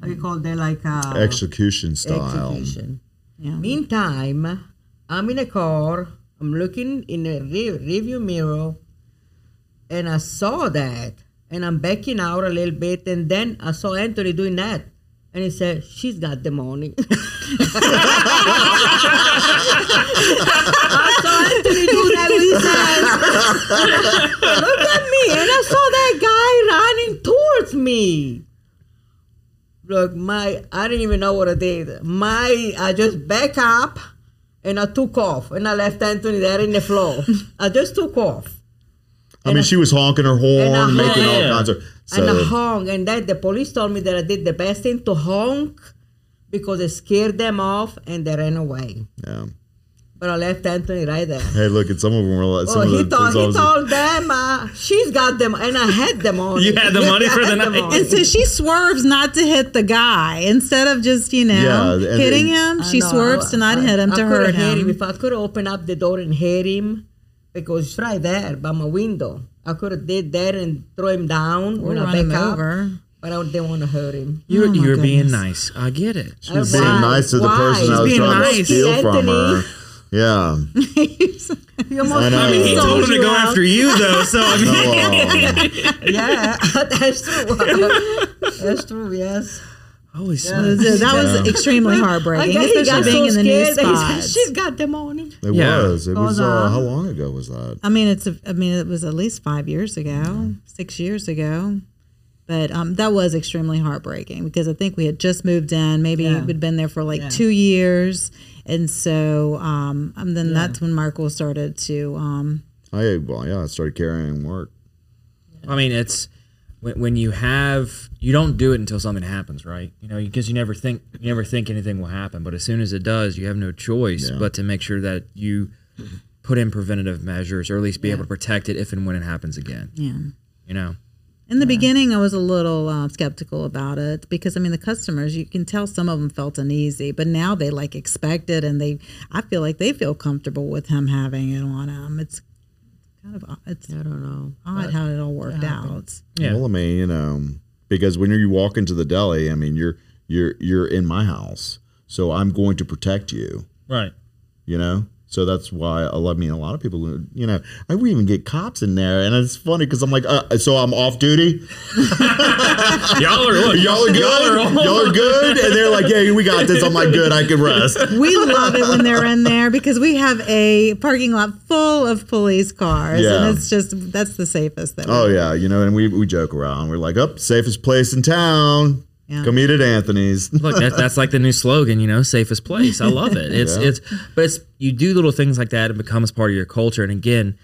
How you call that? Like uh, execution style. execution. yeah. Meantime, I'm in a car. I'm looking in the re- review mirror, and I saw that, and I'm backing out a little bit, and then I saw Anthony doing that, and he said, "She's got the money." I saw Anthony do that with his hands. Look at me, and I saw that guy running towards me. Look, my I didn't even know what I did. My I just back up and I took off and I left Anthony there in the floor. I just took off. I mean, she was honking her And I horn, making all kinds of. And I So hung and then the police told me that I did the best thing to honk because it scared them off and they ran away. Yeah. But I left Anthony right there. Hey, look, and some of them were like, some Oh, he the told, police he told them uh, she's got them, and I had them on. You had the money for the them night. And so she swerves not to hit the guy instead of just you know Yeah, hitting they- him. I She know, swerves I- to not I- hit him I to hurt hit him. If I could open up the door and hit him, because it's right there by my window, I could have did that and throw him down Or when I run back him up. over. But I didn't want to hurt him. You, Oh you were being nice. I get it. She was being why? nice to the Why? person She's I was being trying nice. to steal from her. Yeah. You almost I know. I mean, he told him to go out. after you, though. So I mean, Oh, Yeah, that's true. that's true. Yes. holy So smokes. that was Yeah. extremely I heartbreaking, guess he especially got being so in the new scared that he. She's got them on him. It Yeah. was. It was. Hold Uh, how long ago was that? I mean, it's. A, I mean, it was at least five years ago, six years ago. But um, that was extremely heartbreaking because I think we had just moved in. Maybe Yeah. we'd been there for like Yeah. two years, and so um, and then that's when Marco started to. Um, I well, yeah, I started carrying work. I mean, it's when, when you have you don't do it until something happens, right? You know, because you never think you never think anything will happen, but as soon as it does, you have no choice Yeah. but to make sure that you put in preventative measures or at least be able to protect it if and when it happens again. yeah. You know. In the beginning, I was a little uh, skeptical about it because I mean the customers, you can tell some of them felt uneasy, but now they like expect it, and they, I feel like they feel comfortable with him having it on them. It's kind of it's I don't know. odd how it all worked out. Yeah. Well, I mean, you know, because when you walk into the deli, I mean, you're you're you're in my house, so I'm going to protect you. Right. You know. So that's why I love. I mean, a lot of people, you know, I would even get cops in there, and it's funny because I'm like, uh, so I'm off duty. Y'all are look, Y'all are good. Y'all are good, and they're like, yeah, we got this. I'm like, good. I can rest. We love it when they're in there because we have a parking lot full of police cars, Yeah. and it's just that's the safest thing. Oh yeah, you know, and we we joke around. We're like, up, safest place in town. Yeah. Come eat at Anthony's. Look, that, that's like the new slogan, you know, safest place. I love it. It's Yeah. it's but it's you do little things like that, it becomes part of your culture. And again,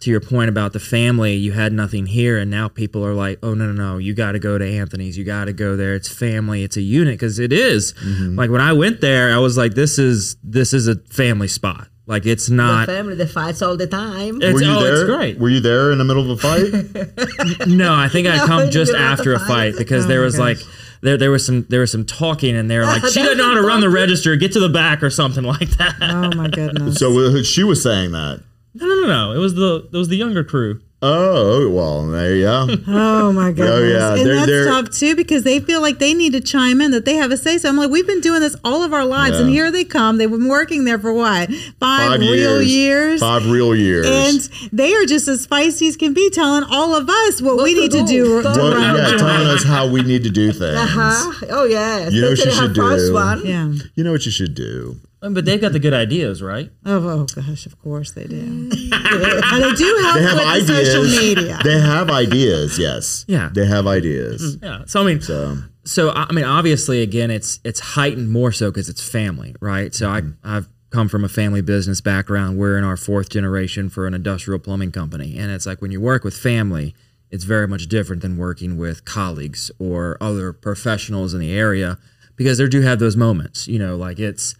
to your point about the family, you had nothing here, and now people are like, oh no no no, you got to go to Anthony's, you got to go there. It's family, it's a unit because it is. Mm-hmm. Like when I went there, I was like, this is this is a family spot. Like it's The not. family that fights all the time. It's, Were you oh, there? it's great. Were you there in the middle of a fight? No, I think I No, come just after a fight. fight because Oh there my was like there there was some there was some talking and they're like she doesn't know how to run the register, get to the back or something like that. Oh my goodness! so uh, she was saying that. No, no, no, no. It was the it was the younger crew. Oh well, there you go. Oh my goodness! yeah, and they're- that's they're- tough too because they feel like they need to chime in, that they have a say. So I'm like, we've been doing this all of our lives, and here they come. They've been working there for what five, Five real years. years. Five real years. And they are just as feisty as can be, telling all of us what, we need to do. do. What- to What- yeah, telling us how we need to do things. Uh-huh. Oh yeah. You know what you should do? one. Yeah. You know what you should do? But they've got the good ideas, right? Oh, oh gosh, of course they do. and they do help They have with ideas. the social media. They have ideas. Yes. Yeah. They have ideas. Mm-hmm. Yeah. So I mean, So so I I mean, obviously, again, it's it's heightened more so because it's family, right? So I mm-hmm. I've come from a family business background. We're in our fourth generation for an industrial plumbing company, and it's like when you work with family, it's very much different than working with colleagues or other professionals in the area because they do have those moments, you know, like it's.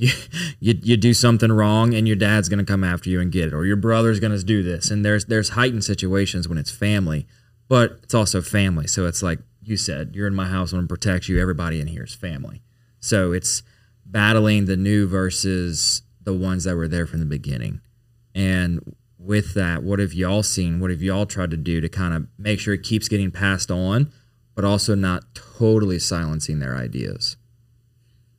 You, you, you do something wrong and your dad's going to come after you and get it or your brother's going to do this. And there's there's heightened situations when it's family but it's also family. So it's like you said you're in my house i'm going to protect you. Everybody in here is family. So it's battling the new versus the ones that were there from the beginning. And with that what have y'all seen? What have y'all tried to do to kind of make sure it keeps getting passed on but also not totally silencing their ideas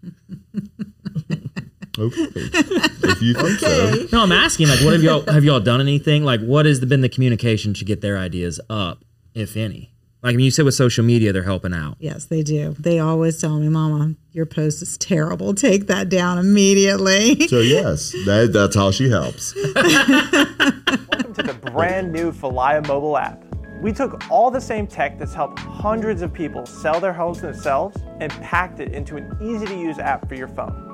okay, if you think so. No, I'm asking like, what have y'all have y'all done anything? Like, what has been the communication to get their ideas up, if any? Like, I mean, you said with social media, they're helping out. Yes, they do. They always tell me, Mama, your post is terrible. Take that down immediately. So yes, that, that's how she helps. Welcome to the brand new Falaya mobile app. We took all the same tech that's helped hundreds of people sell their homes themselves and packed it into an easy to use app for your phone.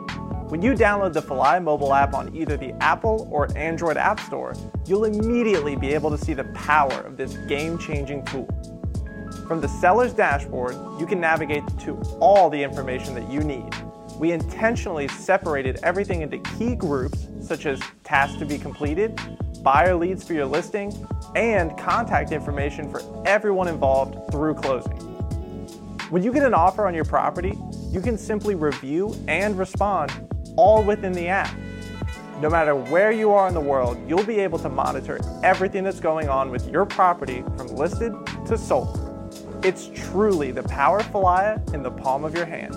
When you download the Falaya mobile app on either the Apple or Android App Store, you'll immediately be able to see the power of this game changing tool. From the seller's dashboard, you can navigate to all the information that you need. We intentionally separated everything into key groups such as tasks to be completed, buyer leads for your listing, and contact information for everyone involved through closing. When you get an offer on your property, you can simply review and respond all within the app. No matter where you are in the world, you'll be able to monitor everything that's going on with your property from listed to sold. It's truly the power of Falaya in the palm of your hand.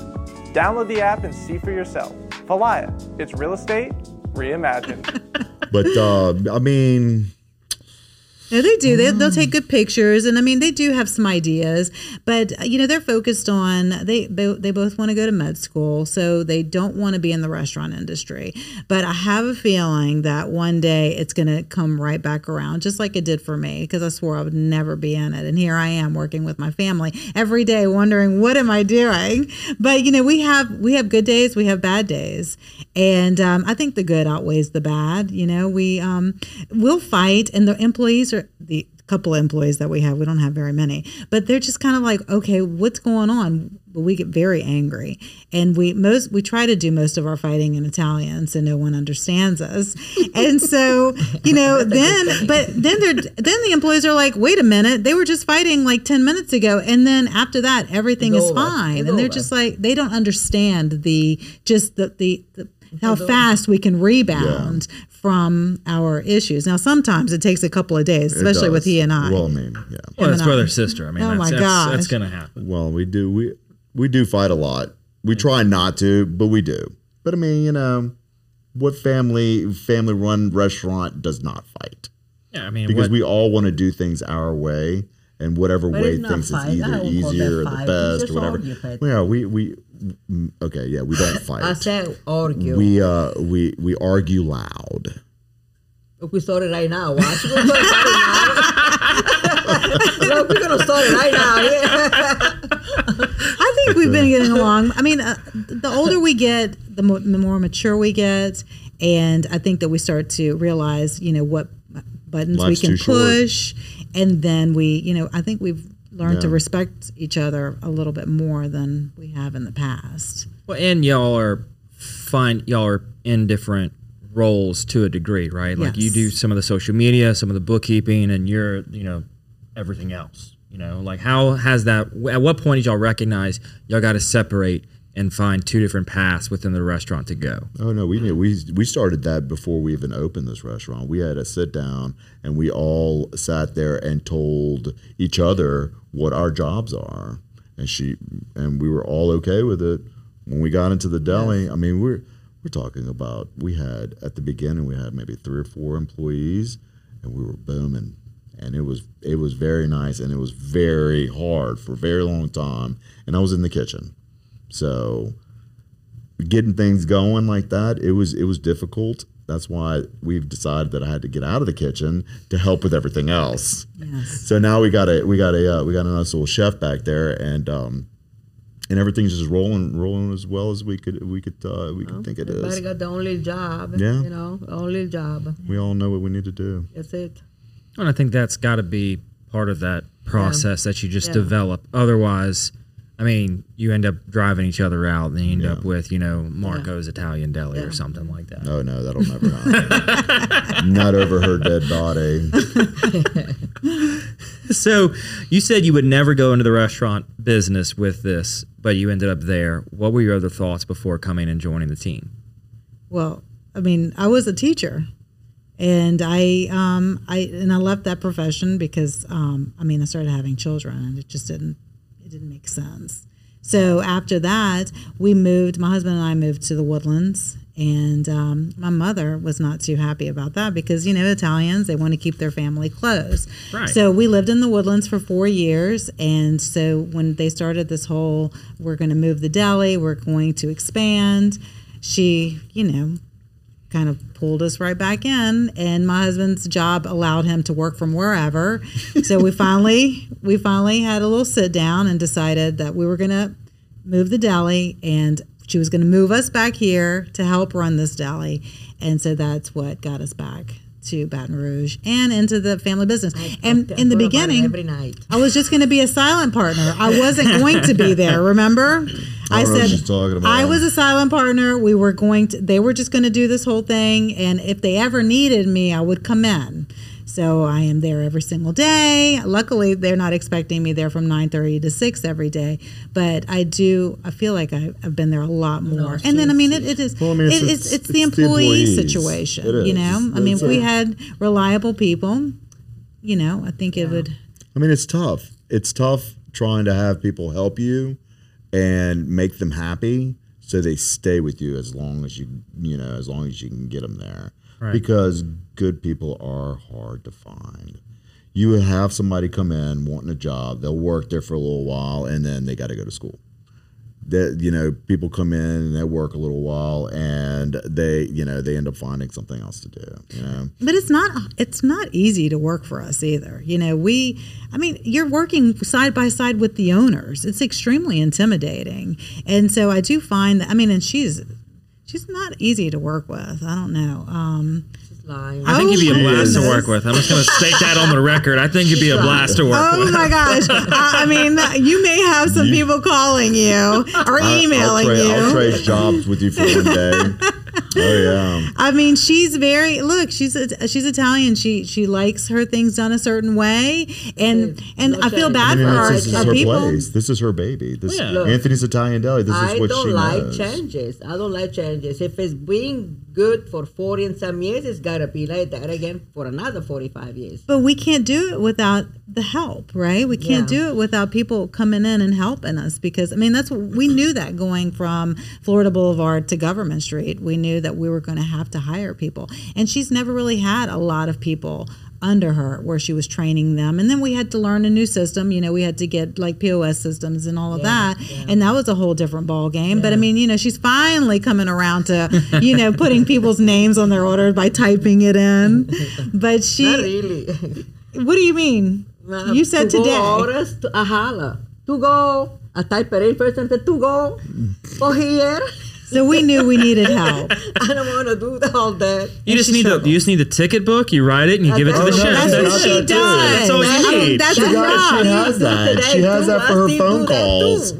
Download the app and see for yourself. Falaya, it's real estate reimagined. But uh, I mean, No, they do. They, they'll Mm. take good pictures, and I mean, they do have some ideas. But uh, you know, they're focused on they they both want to go to med school, so they don't want to be in the restaurant industry. But I have a feeling that one day it's going to come right back around, just like it did for me, because I swore I would never be in it, and here I am working with my family every day, wondering what am I doing. But you know, we have we have good days, we have bad days, and um, I think the good outweighs the bad. You know, we um, we'll fight, and the employees are the couple of employees that we have. We don't have very many, but they're just kind of like, okay, what's going on? But we get very angry, and we most we try to do most of our fighting in Italian, so no one understands us. And so, you know, then but then they're then the employees are like, wait a minute, they were just fighting like ten minutes ago, and then after that, everything It's is over. fine, It's and they're over. just like they don't understand the just the the. the how fast we can rebound from our issues. Now, sometimes it takes a couple of days, especially with he and I. Well, I mean, yeah. Well, that's brother sister. I mean, Oh that's, my that's, gosh. that's gonna happen. Well, we do we we do fight a lot. We try not to, but we do. But I mean, you know, what family family run restaurant does not fight? Yeah, I mean, Because what, we all want to do things our way, and whatever But way things fight. is either won't call that easier or the best or whatever. Well, yeah, we we okay, yeah, we don't I fight. said argue. we uh we we argue loud. Look, we started right now. Watch. We're gonna start right now. We're gonna start it right now. Yeah. I think we've been getting along. I mean, uh, the older we get, the more, the more mature we get, and I think that we start to realize, you know, what buttons Life's we can too short. push, and then we, you know, I think we've learned to respect each other a little bit more than we have in the past. well, and y'all are fine. Y'all are in different roles to a degree, right? Like you do some of the social media, some of the bookkeeping, and you're, you know, everything else. You know, like how has that? At what point did y'all recognize y'all got to separate and find two different paths within the restaurant to go? Oh no, we knew we we started that before we even opened this restaurant. We had a sit down and we all sat there and told each other what our jobs are, and she and we were all okay with it. When we got into the deli, I mean we're we're talking about we had at the beginning we had maybe three or four employees, and we were booming, and it was it was very nice and it was very hard for a very long time, and I was in the kitchen, so getting things going like that it was it was difficult that's why we've decided that i had to get out of the kitchen to help with everything else Yes. so now we got a we got a uh, we got a nice little chef back there and um and everything's just rolling rolling as well as we could we could uh, we could think it Everybody is got the only job. Yeah. You know, only job. we all know what we need to do That's it. And I think that's got to be part of that process that you just Yeah. develop. Otherwise, I mean, you end up driving each other out, and you end Yeah. up with you know Marco's Italian Deli Yeah. or something like that. oh no that'll never happen not over her dead body So you said you would never go into the restaurant business with this, but you ended up there. What were your other thoughts before coming and joining the team? Well, I mean, I was a teacher, and I, um, I, and I left that profession because, um, I mean, I started having children, and it just didn't, it didn't make sense. So after that, we moved. My husband and I moved to the Woodlands, and um, my mother was not too happy about that because you know Italians they want to keep their family close. Right. So we lived in the Woodlands for four years, and so when they started this whole, we're going to move the deli, we're going to expand. She, you know, kind of pulled us right back in and my husband's job allowed him to work from wherever. So we finally we finally had a little sit down and decided that we were going to move the deli and she was going to move us back here to help run this deli. And so that's what got us back to Baton Rouge and into the family business. and in the thought about it beginning, every night. I was just going to be a silent partner. I wasn't going to be there. Remember, I, don't know what said she's talking about. I was a silent partner. We were going to. They were just going to do this whole thing, and if they ever needed me, I would come in. So I am there every single day. Luckily, they're not expecting me there from nine thirty to six every day. But I do. I feel like I, I've been there a lot more. and then I mean, it, it is. Well, I mean, it's- it- it's- it's, it's, it's the the employee employees. situation. It You is. know, I mean, if we had reliable people, you know, I think it would. I mean, it's tough. It's tough trying to have people help you and make them happy so they stay with you as long as you, you know, as long as you can get them there. Right. Because good people are hard to find. You have somebody come in wanting a job, they'll work there for a little while and then they got to go to school. That you know, people come in and they work a little while and they, you know, they end up finding something else to do. You know, But it's not it's not easy to work for us either. You know, we I mean, you're working side by side with the owners. It's extremely intimidating. And so I do find that I mean, and she's she's not easy to work with. I don't know. Um lying. I think you'd be a Oh, blast to work with. I'm just going to state that on the record. I think you'd be a blast to work Oh with. Oh my gosh! I, I mean, you may have some people calling you or I- emailing I'll, trade, you. I'll trade jobs with you for one day. Oh yeah. I mean, she's very look. She's a, she's Italian. She she likes her things done a certain way, and and No I feel bad I mean, for this, our, this is her people. place. This is her baby. This oh, Yeah. Look, Anthony's Italian Deli. This is what she I don't like knows. changes. I don't like changes. If it's been good for 40 and some years, it's got to be like that again for another 45 years. But we can't do it without the help, right? We can't Yeah. do it without people coming in and helping us because I mean that's what we knew that going from Florida Boulevard to Government Street. We knew that we were going to have to hire people. And she's never really had a lot of people under her where she was training them. And then we had to learn a new system, you know, we had to get like POS systems and all of Yeah, that. yeah. And that was a whole different ball game. But I mean, you know, she's finally coming around to, you know, putting people's names on their order by typing it in. But she Not really. what do you mean? Uh, you said to today. Go to. To go. Type in first and said to go. For here. So we knew we needed help. I don't want to do all that. You just she need the you just need the ticket book. You write it and you give it to the Oh, no, chef. That's That's what she that does. That's all you need. That's She a got- she has that. Today She has that for her phone calls.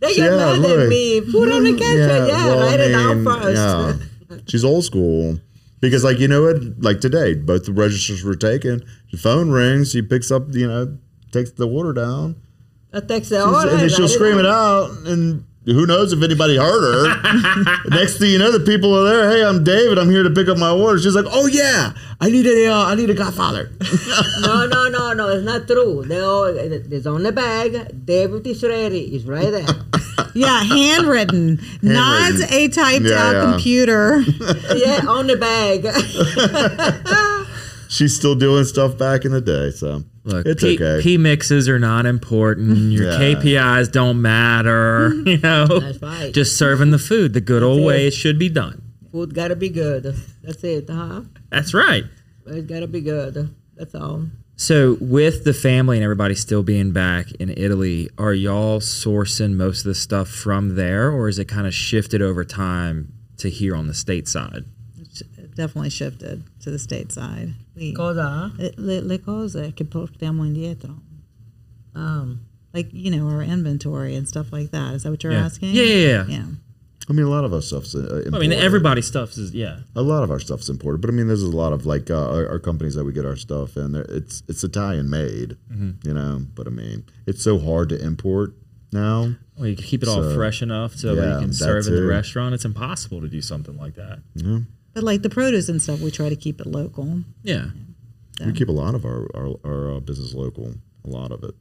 They get Yeah, mad look. at me. Put on the catcher. Yeah, well, write I it down mean, first. Yeah. She's old school. Because like you know what, like today, both the registers were taken. The phone rings. She picks up, you know, takes the order down, I text her, She's- all and then she'll scream it out, and who knows if anybody heard her. Next thing you know, the people are there. Hey, I'm David. I'm here to pick up my order. She's like, Oh yeah, I need a, uh, I need a Godfather. No, no, no, no. It's not true. They all, it's on the bag. David is ready. It's right there. Yeah, handwritten, not a typed Yeah, out yeah. computer. yeah, on the bag. She's still doing stuff back in the day, so Look, it's P, okay. P mixes are not important. Your Yeah. KPIs don't matter. You know, That's right. just serving the food the good old it. way it should be done. Food gotta be good. That's it, huh? That's right. It's gotta be good. That's all. So, with the family and everybody still being back in Italy, are y'all sourcing most of the stuff from there, or is it kind of shifted over time to here on the state side? It Definitely shifted to the state side. We, Cosa? le, le cose che portiamo indietro. Um, Like, you know, our inventory and stuff like that. Is that what you're Yeah. asking? Yeah, yeah, yeah. Yeah. I mean, a lot of our stuff's uh, imported. I mean, everybody's stuff is yeah. A lot of our stuff's imported, but I mean, there's a lot of like uh, our, our companies that we get our stuff in. They're- It's it's Italian made, Mm-hmm. you know. But I mean, it's so hard to import now. Well, you can keep it all fresh enough so that you can serve in the restaurant. It's impossible to do something like that. Yeah, But like the produce and stuff, we try to keep it local. Yeah. we keep a lot of our our, our uh, business local. A lot of it.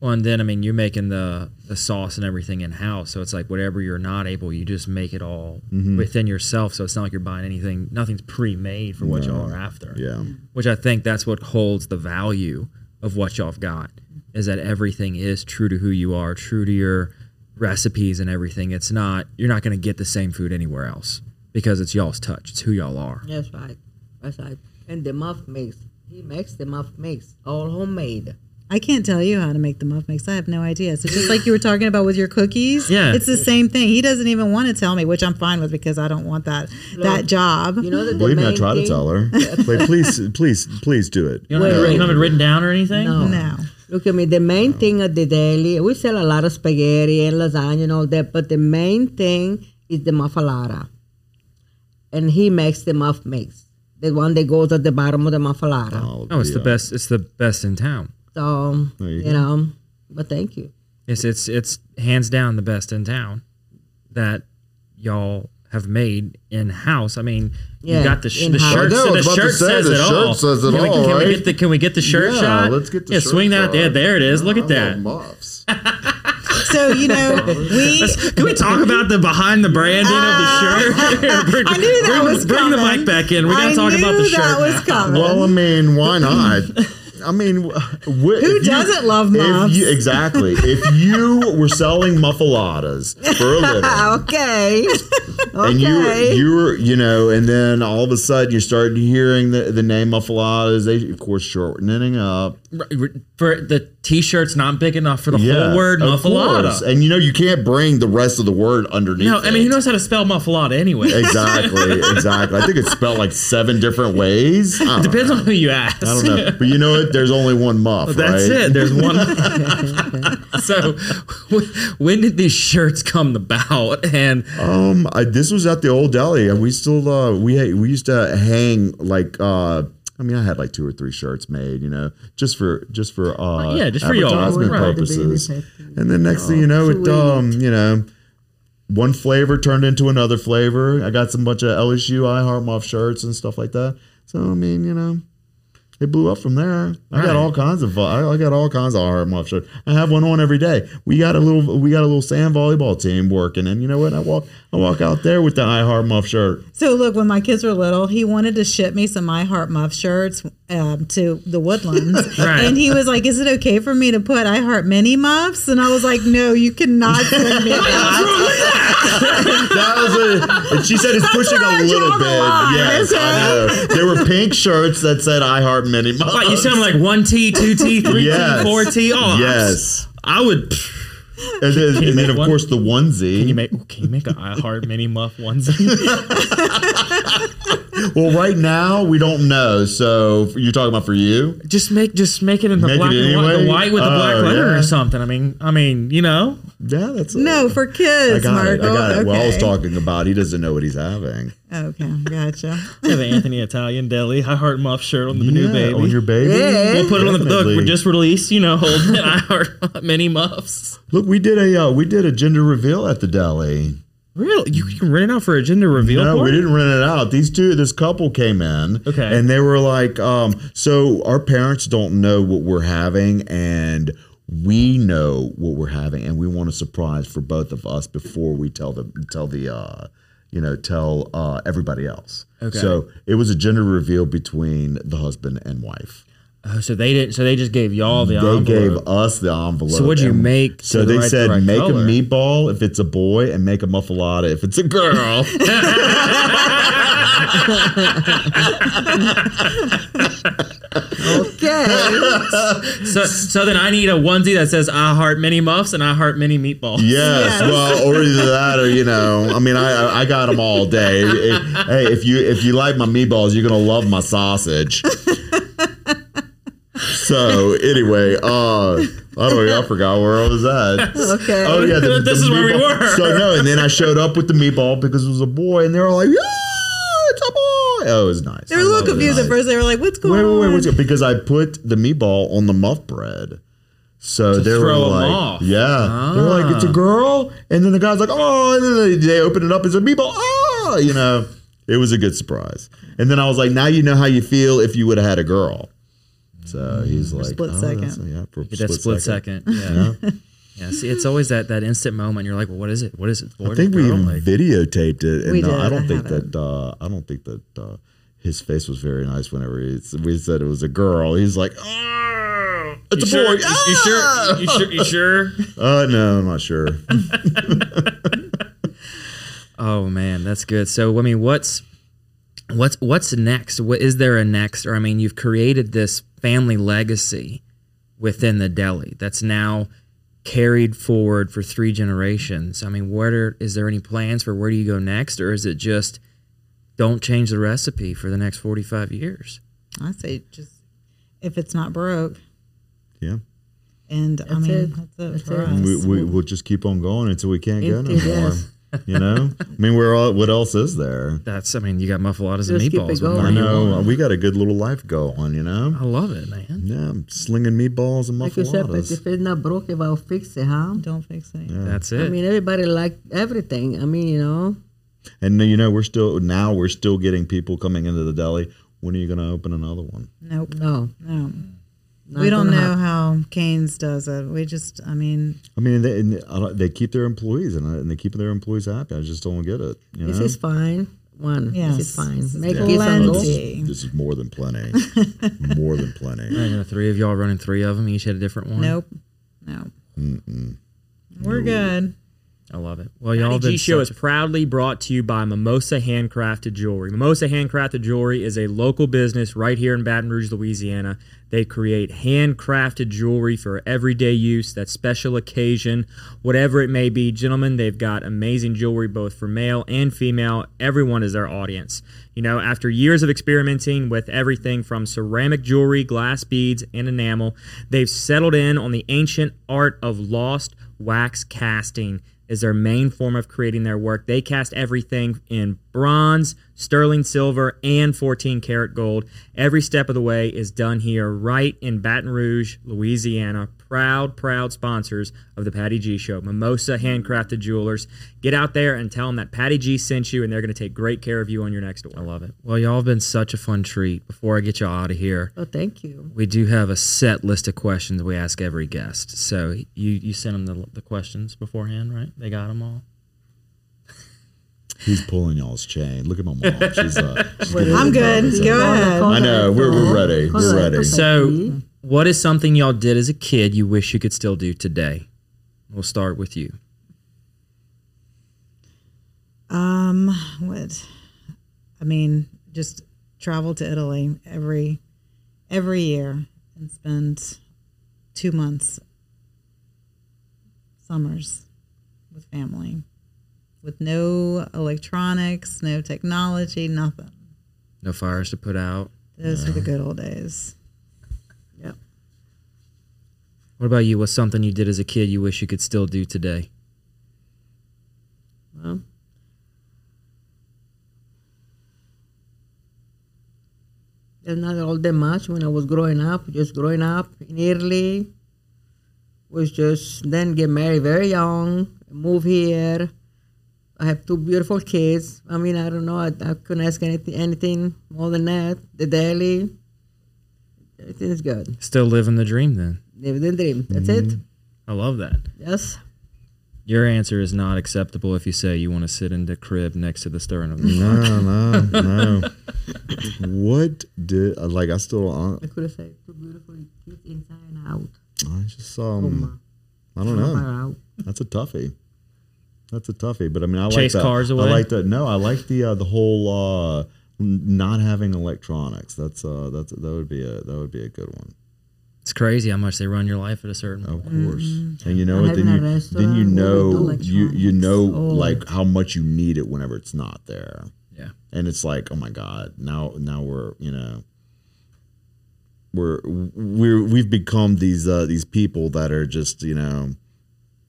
Well, and then I mean, you're making the the sauce and everything in house, so it's like whatever you're not able, you just make it all Mm-hmm. within yourself. So it's not like you're buying anything. Nothing's pre-made for what y'all are after. Yeah, Which I think that's what holds the value of what y'all have got is that everything is true to who you are, true to your recipes and everything. It's not you're not going to get the same food anywhere else because it's y'all's touch. It's who y'all are. that's right. That's right. And the muff mix. He makes the muff mix. All homemade. I can't tell you how to make the muff mix. I have no idea. So just like you were talking about with your cookies, Yeah. it's the same thing. He doesn't even want to tell me, which I'm fine with because I don't want that that job. You know that Believe me, I main try to tell her. Wait, please, please, please do it. You don't, Wait, have, wait. you don't have it written down or anything? No. no. Look at me. The main thing of the deli, we sell a lot of spaghetti and lasagna and all that, but the main thing is the muffalata. And he makes the muff mix, the one that goes at the bottom of the muffalata. Oh, it's the best. It's the best in town. So, you you, know, but thank you. It's it's it's hands down the best in town that y'all have made in house. I mean, you Yeah, got the sh- the shirt. I know, so the was about to shirt say, says the it shirt all. says it can we, all, can we get the Can we get the shirt Yeah, shot? let's get the yeah. shirt swing that. shot. Yeah, there it is. Look at I that. love muffs. So you know, we Can we talk about the behind the branding of the uh, shirt? bring, I knew that bring, was bring the mic back in. We're gonna I talk knew about the that shirt. was coming. Well, I mean, why not? I mean, wh- Who doesn't love if muffs? you- exactly. If you were selling muffaladas for a living, okay. and you Okay. you were you know, and then all of a sudden you started hearing the, the name muffaladas, they of course shortening up. For the t-shirt's not big enough for the Yeah, whole word muffalata. and you know you can't bring the rest of the word underneath. No, I mean, it. who knows how to spell muffalata anyway? Exactly, exactly. I think it's spelled like seven different ways. I don't know. Depends on who you ask. I don't know, but you know what? There's only one muff, That's right? it. There's one. so, when did these shirts come about? And Um, I, this was at the old deli, and we still uh, we we used to hang like uh, I mean, I had like two or three shirts made, you know, just for just for uh, yeah, just for y'all, advertisement right. purposes. The baby pet. And then next thing you know, it um, you know, one flavor turned into another flavor. I got some bunch of LSU I Heart Muff shirts and stuff like that. So I mean, you know, it blew up from there. I got all kinds of I, got all kinds of I Heart Muff shirts. I have one on every day. We got a little we got a little sand volleyball team working, and you know what? I walk I walk out there with the I Heart Muff shirt. So look, when my kids were little, he wanted to ship me some I Heart Muff shirts um, to the Woodlands, Right. and he was like, "Is it okay for me to put I Heart Mini Muffs?" And I was like, "No, you cannot send me that." That was a, and she said it's pushing a little bit. yes, I know. There were pink shirts that said I Heart Mini Muffs. what, you sound like one T, two T, three Yes. T, four T. Oh, Yes. I would. And then, and then of one? course the onesie. Can you make? Can you make a I Heart Mini Muff onesie? well, right now we don't know. So you're talking about for you? just make, just make it in the Make black it and white, the white with the black Oh, letter yeah. or something. I mean, I mean, you know. Yeah, that's no, for kids. I kids, got Marco. it. I got it. Well, I was talking about he doesn't know what he's having. Okay, gotcha. I have an Anthony Italian Deli I Heart Muff shirt on the new baby. on your baby. Yeah. We'll put it on the book. We're just released, you know, holding I Heart Mini Muffs. Look, we did a uh, we did a gender reveal at the deli. Really? You can rent it out for a gender reveal? No, we didn't rent it out. These two, this couple came in, Okay. and they were like, um, "So our parents don't know what we're having, and we know what we're having, and we want a surprise for both of us before we tell the tell the uh, you know tell uh, everybody else." Okay. So it was a gender reveal between the husband and wife. Oh, so they didn't. So they just gave y'all the envelope. They envelope. gave us the envelope. So what'd you and- make So to the they right- the said right make color? a meatball if it's a boy, and make a muffalata if it's a girl. Okay. so, so then I need a onesie that says I heart mini muffs and I heart mini meatballs. Yes, well, or either that, or you know, I mean, I I- I got them all day. Hey, if you if you like my meatballs, you're gonna love my sausage. So anyway, uh, I don't know, I forgot where I was at. Okay. Oh yeah, the, This the is where we meatball- were. So no, and then I showed up with the meatball because it was a boy, and they were like, "Yeah, it's a boy." Oh, it was nice. They were a little confused at first. They were like, "What's going Wait, wait, wait, on?" what's? Because I put the meatball on the muff bread. So they were like, off. yeah, they were like, it's a Ah. girl, and then the guy's like, oh, and then they, they open it up, it's a meatball, oh, you know, it was a good surprise. And then I was like, now you know how you feel if you would have had a girl. So he's like, split oh, second. that's- yeah, for Get that split second. Yeah. yeah. See, it's always that that instant moment. You're like, well, what is it? What is it? Boy I or think we even Like, videotaped it, and We uh, I don't I think have it. that uh, I don't think that uh, his face was very nice whenever he, we said it was a girl. He's like, oh, it's you a sure? boy. You, you sure? You sure? You sure? Uh, no, I'm not sure. Oh man, that's good. So I mean, what's what's what's next? What is there a next? Or I mean, you've created this family legacy within the deli that's now carried forward for three generations. I mean, what are is there any plans for where do you go next, or is it just don't change the recipe for the next 45 years? I say just if it's not broke, Yeah. and I mean it. that's it That's for it. us. We, we, we'll just keep on going until we can't go no It- it more. Is. You know? I mean, we're all, what else is there? That's, I mean, you got muffaladas and Just keep it meatballs. What going. I know. We got a good little life going, you know? I love it, man. Yeah, I'm slinging meatballs and Like you said, but muffaladas. if it's not broken, I'll fix it, huh? Don't fix it. That's it. I mean, everybody like everything. I mean, you know, And you know, we're still now we're still getting people coming into the deli. When are you going to open another one? Nope. no. No. Not we don't know how Cane's does it. We just, I mean, I mean, they, and they keep their employees and, and they keep their employees happy. I just don't get it. You This is fine. One. Yes. This is fine. This is Make plenty. this, is, this is more than plenty. more than plenty. Imagine the three of y'all running three of them, each had a different one. nope. No. We're good. I love it. Well, y'all Patty have been G Show is proudly brought to you by Mimosa Handcrafted Jewelry. Mimosa Handcrafted Jewelry is a local business right here in Baton Rouge, Louisiana. They create handcrafted jewelry for everyday use, that special occasion, whatever it may be. Gentlemen, they've got amazing jewelry both for male and female. Everyone is their audience. You know, after years of experimenting with everything from ceramic jewelry, glass beads, and enamel, they've settled in on the ancient art of lost wax casting is their main form of creating their work. They cast everything in bronze, sterling silver, and 14 karat gold. Every step of the way is done here right in Baton Rouge, Louisiana. Proud, proud sponsors of the Patty G Show. Mimosa Handcrafted Jewelers. Get out there and tell them that Patty G sent you, and they're going to take great care of you on your next one. I love it. Well, y'all have been such a fun treat. Before I get y'all out of here, Oh, thank you. we do have a set list of questions we ask every guest. So you you sent them the, the questions beforehand, right? They got them all. He's pulling y'all's chain. Look at my mom. She's, uh, she's What getting is I'm good. Go ahead. I know. We're- we're ready. We're ready. So, what is something y'all did as a kid you wish you could still do today? We'll start with you. Um, what? I mean, just travel to Italy every every year and spend two months summers with family, with no electronics, no technology, nothing. No fires to put out. Those were the good old days. Yep. What about you? What's something you did as a kid you wish you could still do today? Well, there's not all that much when I was growing up. Just growing up in Italy was just then get married very young, move here. I have two beautiful kids. I mean, I don't know. I, I couldn't ask anything, anything more than that. The daily, everything is good. Still living the dream then. Live the dream. That's it. I love that. Yes. Your answer is not acceptable if you say you want to sit in the crib next to the stern of the no, no, no. what did uh, like? I still. Uh, I could have said two beautiful kids inside and out. I just Oh, um. I don't know. That's a toughie. That's a toughie. But I mean, I Chase like that. cars away. I like that. No, I like the uh, the whole uh, not having electronics. That's uh, that's that would be a that would be a good one. It's crazy how much they run your life at a certain Of point. course. And you know Or what? Then you then you know you you know. Oh. like how much you need it whenever it's not there. Yeah. And it's like, oh my god, now now we're you know we're we're we've become these uh these people that are just you know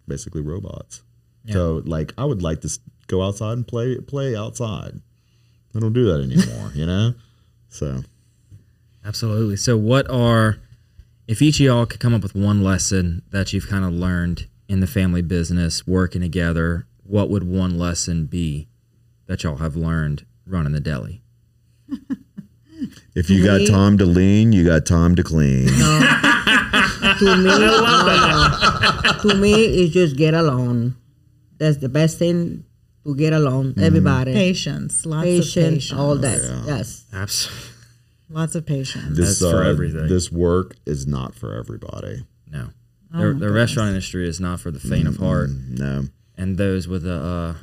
basically robots. So like I would like to go outside and play play outside. I don't do that anymore, you know. So Absolutely. So, what are, if each of y'all could come up with one lesson that you've kind of learned in the family business, working together, what would one lesson be that y'all have learned running the deli? if you got time to lean, you got time to clean. to me, no, no. to me, it's just get along. That's the best thing to get along. Everybody, Patience, lots of patience, patience, all that. Yes, Absolutely. lots of patience. This That's for uh, everything. This work is not for everybody. No. Oh the the restaurant industry is not for the faint of heart. No. And those with a, uh,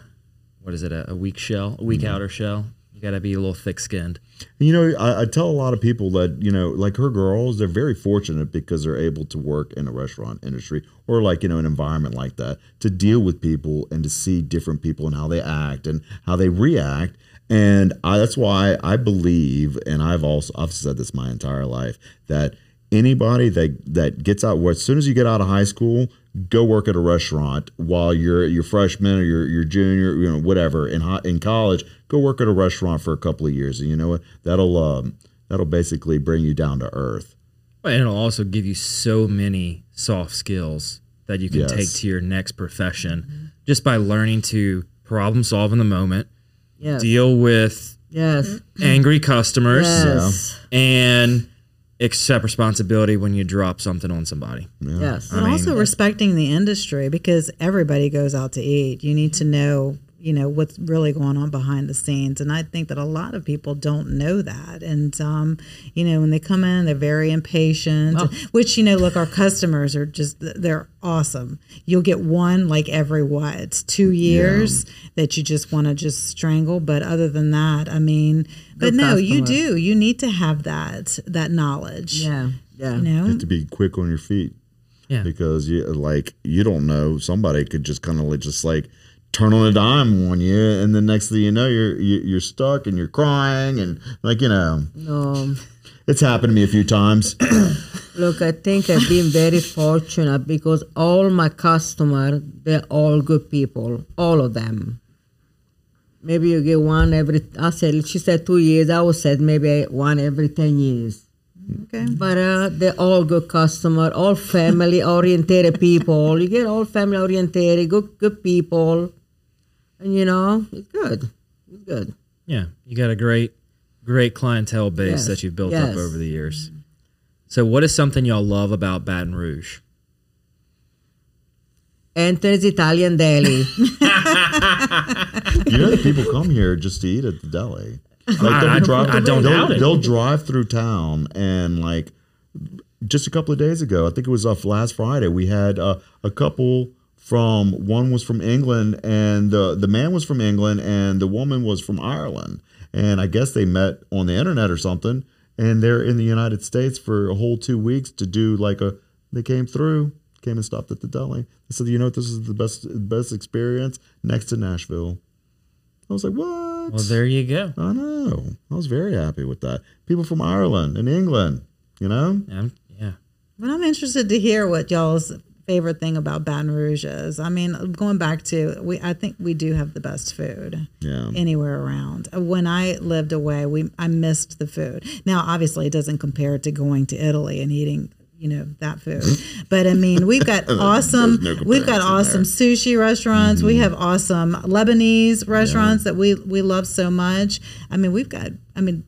what is it, a, a weak shell, a weak outer shell. You got to be a little thick skinned. You know, I, I tell a lot of people that you know, like her girls, they're very fortunate because they're able to work in a restaurant industry or like you know an environment like that to deal with people and to see different people and how they act and how they react. And I, that's why I believe, and I've also I've said this my entire life that anybody that that gets out, well, as soon as you get out of high school, go work at a restaurant while you're your freshman or your your junior, you know, whatever in high, in college. Go work at a restaurant for a couple of years, and you know what? That'll um, that'll basically bring you down to earth. And it'll also give you so many soft skills that you can Yes. take to your next profession just by learning to problem solve in the moment, Yes. deal with Yes. angry customers, Yes. and accept responsibility when you drop something on somebody. Yes. But also respecting the industry because everybody goes out to eat. You need to know, you know, what's really going on behind the scenes. And I think that a lot of people don't know that. And, um, you know, when they come in, they're very impatient, which, you know, look, our customers are just, they're awesome. You'll get one like every what it's two years that you just want to just strangle. But other than that, I mean, but Good no, you do. You need to have that, that knowledge. Yeah. Yeah. You know? You have to be quick on your feet. Yeah. Because you like you don't know somebody could just kind of like just like turn on a dime on you, and then next thing you know you're you- you're stuck and you're crying and like you know No. it's happened to me a few times. Look, I think I've been very fortunate because all my customers, they're all good people, all of them. Maybe you get one every, I said, she said two years. I would said maybe one every 10 years. Okay. But uh, they're all good customer, all family oriented people. You get all family oriented, good good people, and you know it's good. It's good. Yeah, you got a great, great clientele base Yes, that you've built up over the years. So, what is something y'all love about Baton Rouge? Anthony's Italian Deli. you know that people come here just to eat at the deli. Like I- I- I don't they'll, doubt it. They'll drive through town and like just a couple of days ago, I think it was uh, last Friday, we had uh, a couple from one was from England and the the man was from England and the woman was from Ireland. And I guess they met on the internet or something and they're in the United States for a whole 2 weeks to do like a they came through, came and stopped at the deli. They said, "You know what? This is the best best experience next to Nashville." I was like, "What?" Well, there you go. I know. I was very happy with that. People from Ireland and England, you know? Um, yeah. But I'm interested to hear what y'all's favorite thing about Baton Rouge is. I mean, going back to we, I think we do have the best food Yeah. anywhere around. When I lived away, we I missed the food. Now, obviously, it doesn't compare to going to Italy and eating. You know that food, but I mean we've got awesome. no we've got comparison awesome sushi restaurants. We mm-hmm. have awesome Lebanese restaurants that we we love so much. I mean we've got. I mean,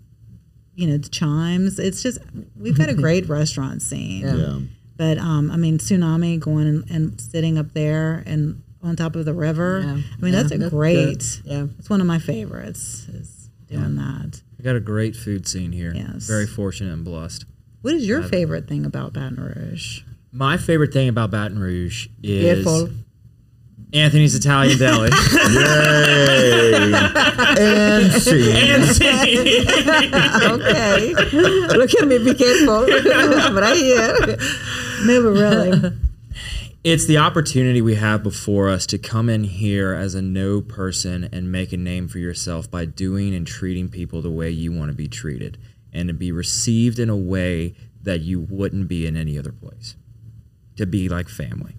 you know, the chimes. It's just we've got a great restaurant scene. Yeah. But um, I mean, tsunami going and, and sitting up there and on top of the river. Yeah. I mean, that's a that's great. good. Yeah. it's one of my favorites. Is doing that. We got a great food scene here. Yes. Very fortunate and blessed. What is your favorite thing about Baton Rouge? My favorite thing about Baton Rouge is Careful. Anthony's Italian Deli. Yay! and see. okay. Look at me, be careful. Right here. No, really, it's the opportunity we have before us to come in here as a no person and make a name for yourself by doing and treating people the way you want to be treated and to be received in a way that you wouldn't be in any other place. To be like family.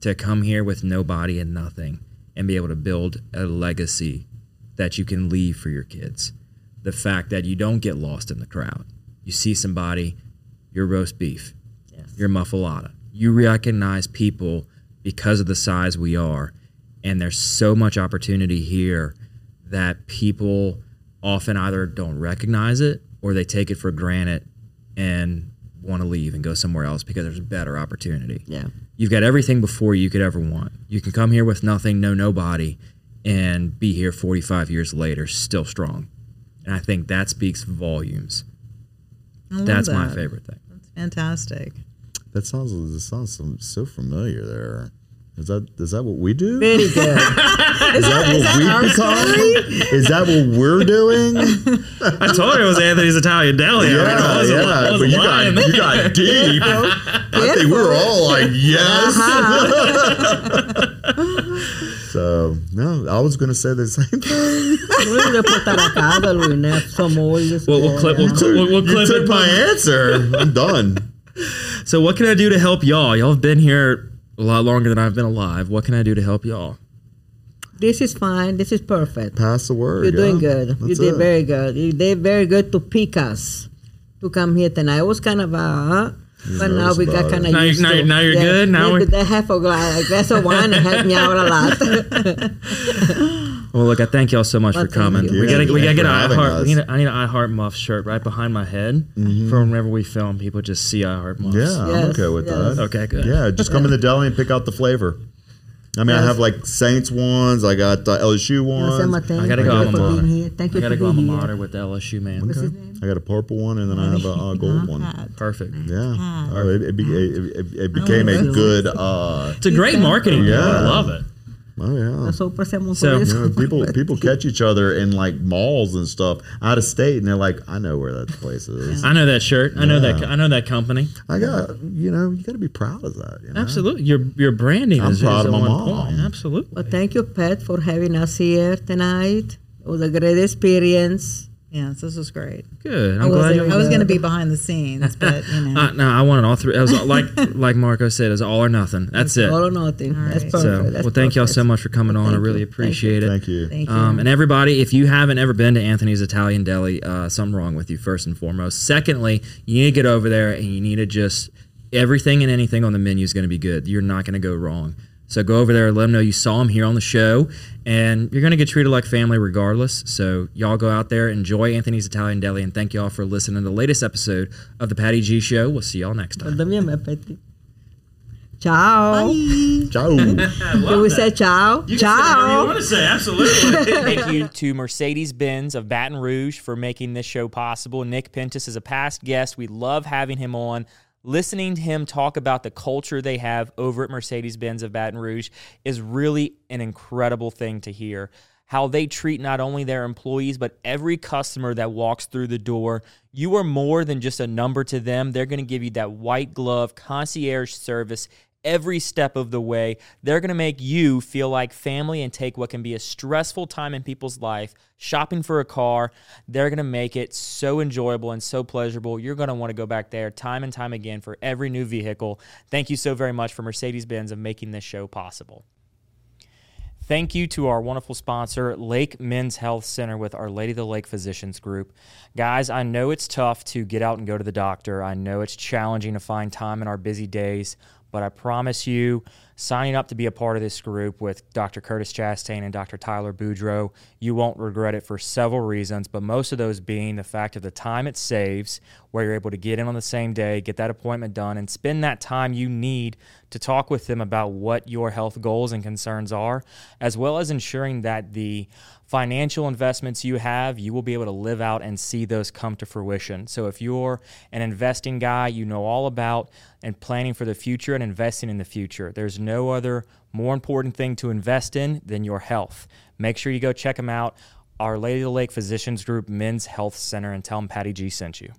To come here with nobody and nothing and be able to build a legacy that you can leave for your kids. The fact that you don't get lost in the crowd. You see somebody, your roast beef, your muffuletta. You recognize people because of the size we are. And there's so much opportunity here that people often either don't recognize it or they take it for granted and want to leave and go somewhere else because there's a better opportunity. Yeah. You've got everything before you could ever want. You can come here with nothing, know nobody, and be here 45 years later still strong. And I think that speaks volumes. I love That's my favorite thing. That's fantastic. That sounds that sounds so, so familiar there. Is that is that what we do? Very good. Is that what we become? Is that what we're doing? I told you it was Anthony's Italian Deli. I mean, Yeah, wasn't- yeah. wasn't But you got there. you got deep. I think we were all like, yes. Uh-huh. so no, I was gonna say the same thing. Luis le puta la casa, Luis, ne? Some oil. We'll, we'll clip. We'll, cl- we'll, we'll you clip took my answer. I'm done. So, what can I do to help y'all? Y'all have been here a lot longer than I've been alive. What can I do to help y'all? This is fine. This is perfect. Pass the word. You're doing yeah. good. you did it. very good. You did very good to pick us to come here tonight. It was kind of a, huh? but now we got kind of Now used now to now you're good? Now we're the half a glass, of wine helped me out a lot. Well, look, I thank y'all so much Well, for coming. you. We gotta, we gotta get for an having iHeart. us. We need a, I need an iHeart Muff shirt right behind my head for whenever we film. People just see iHeart Muffs. Yeah, I'm okay with yes. that. Okay, good. Yeah, just come in the deli and pick out the flavor. I mean, I have like Saints ones. I got uh, LSU ones. I gotta you go for alma mater. being here. Thank I gotta go alma being here. mater with the LSU man. What's his name? I got a purple one, and then I have a, uh gold one. Perfect. Yeah, oh, it, it, be, it, it, it became a good. Uh, It's a great marketing. deal. I love it. Oh yeah. Nosotros hacemos So- eso. You know, people people catch each other in like malls and stuff out of state, and they're like, "I know where that place is." I know that shirt. I know that. I know that company. I got you know, you got to be proud of that. You know? Absolutely. Your your branding I'm is, proud is of on my point. Absolutely. Well, thank you, Pat, for having us here tonight. It was a great experience. Yes, this was great. Good. I I'm was, glad I was going to be behind the scenes, but you know. Uh, no, I wanted all three. It was like like Marco said, it was all or nothing. That's it. All or nothing. That's perfect. So, That's well, thank y'all so much for coming on. I really you. appreciate it. Thank you. Thank you. Um, and everybody, if you haven't ever been to Anthony's Italian Deli, uh, something wrong with you, first and foremost. Secondly, you need to get over there and you need to just, everything and anything on the menu is going to be good. You're not going to go wrong. So go over there, let them know you saw them here on the show, and you're going to get treated like family regardless. So y'all go out there, enjoy Anthony's Italian Deli, and thank y'all for listening to the latest episode of the Patty G Show. We'll see y'all next time. Perdóname, Petty. Ciao. Ciao. Can we say ciao? ciao. to say, absolutely. Thank you to Mercedes Benz of Baton Rouge for making this show possible. Nick Pentis is a past guest. We love having him on. Listening to him talk about the culture they have over at Mercedes Benz of Baton Rouge is really an incredible thing to hear. How they treat not only their employees, but every customer that walks through the door. You are more than just a number to them. They're going to give you that white glove concierge service every step of the way. They're going to make you feel like family and take what can be a stressful time in people's life, shopping for a car. They're going to make it so enjoyable and so pleasurable. You're going to want to go back there time and time again for every new vehicle. Thank you so very much for Mercedes Benz of making this show possible. Thank you to our wonderful sponsor, Lake Men's Health Center with Our Lady of the Lake Physicians Group. Guys, I know it's tough to get out and go to the doctor. I know it's challenging to find time in our busy days, but I promise you, signing up to be a part of this group with Dr. Curtis Chastain and Dr. Tyler Boudreau, you won't regret it for several reasons, but most of those being the fact of the time it saves, where you're able to get in on the same day, get that appointment done, and spend that time you need to talk with them about what your health goals and concerns are, as well as ensuring that the financial investments you have, you will be able to live out and see those come to fruition. So if you're an investing guy, you know all about and planning for the future and investing in the future. There's no other more important thing to invest in than your health. Make sure you go check them out. Our Lady of the Lake Physicians Group Men's Health Center and tell them Patty G sent you.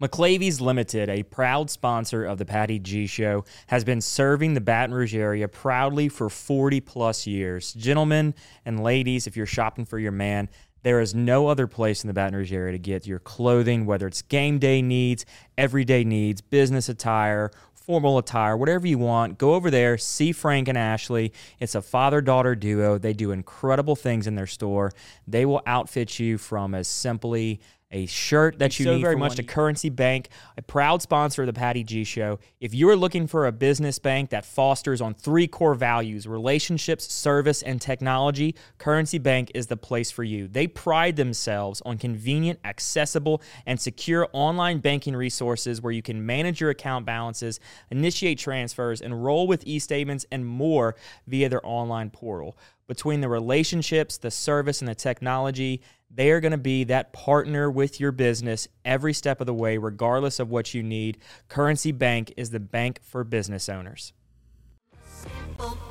McLavy's Limited, a proud sponsor of the Patty G Show, has been serving the Baton Rouge area proudly for 40 plus years. Gentlemen and ladies, if you're shopping for your man, there is no other place in the Baton Rouge area to get your clothing, whether it's game day needs, everyday needs, business attire, formal attire, whatever you want. Go over there, see Frank and Ashley. It's a father daughter duo. They do incredible things in their store. They will outfit you from as simply a shirt that you so need very much to Currency Bank, a proud sponsor of the Patty G Show. If you are looking for a business bank that fosters on three core values relationships, service, and technology, Currency Bank is the place for you. They pride themselves on convenient, accessible, and secure online banking resources where you can manage your account balances, initiate transfers, enroll with e statements, and more via their online portal. Between the relationships, the service, and the technology, they are going to be that partner with your business every step of the way, regardless of what you need. Currency Bank is the bank for business owners. Ooh,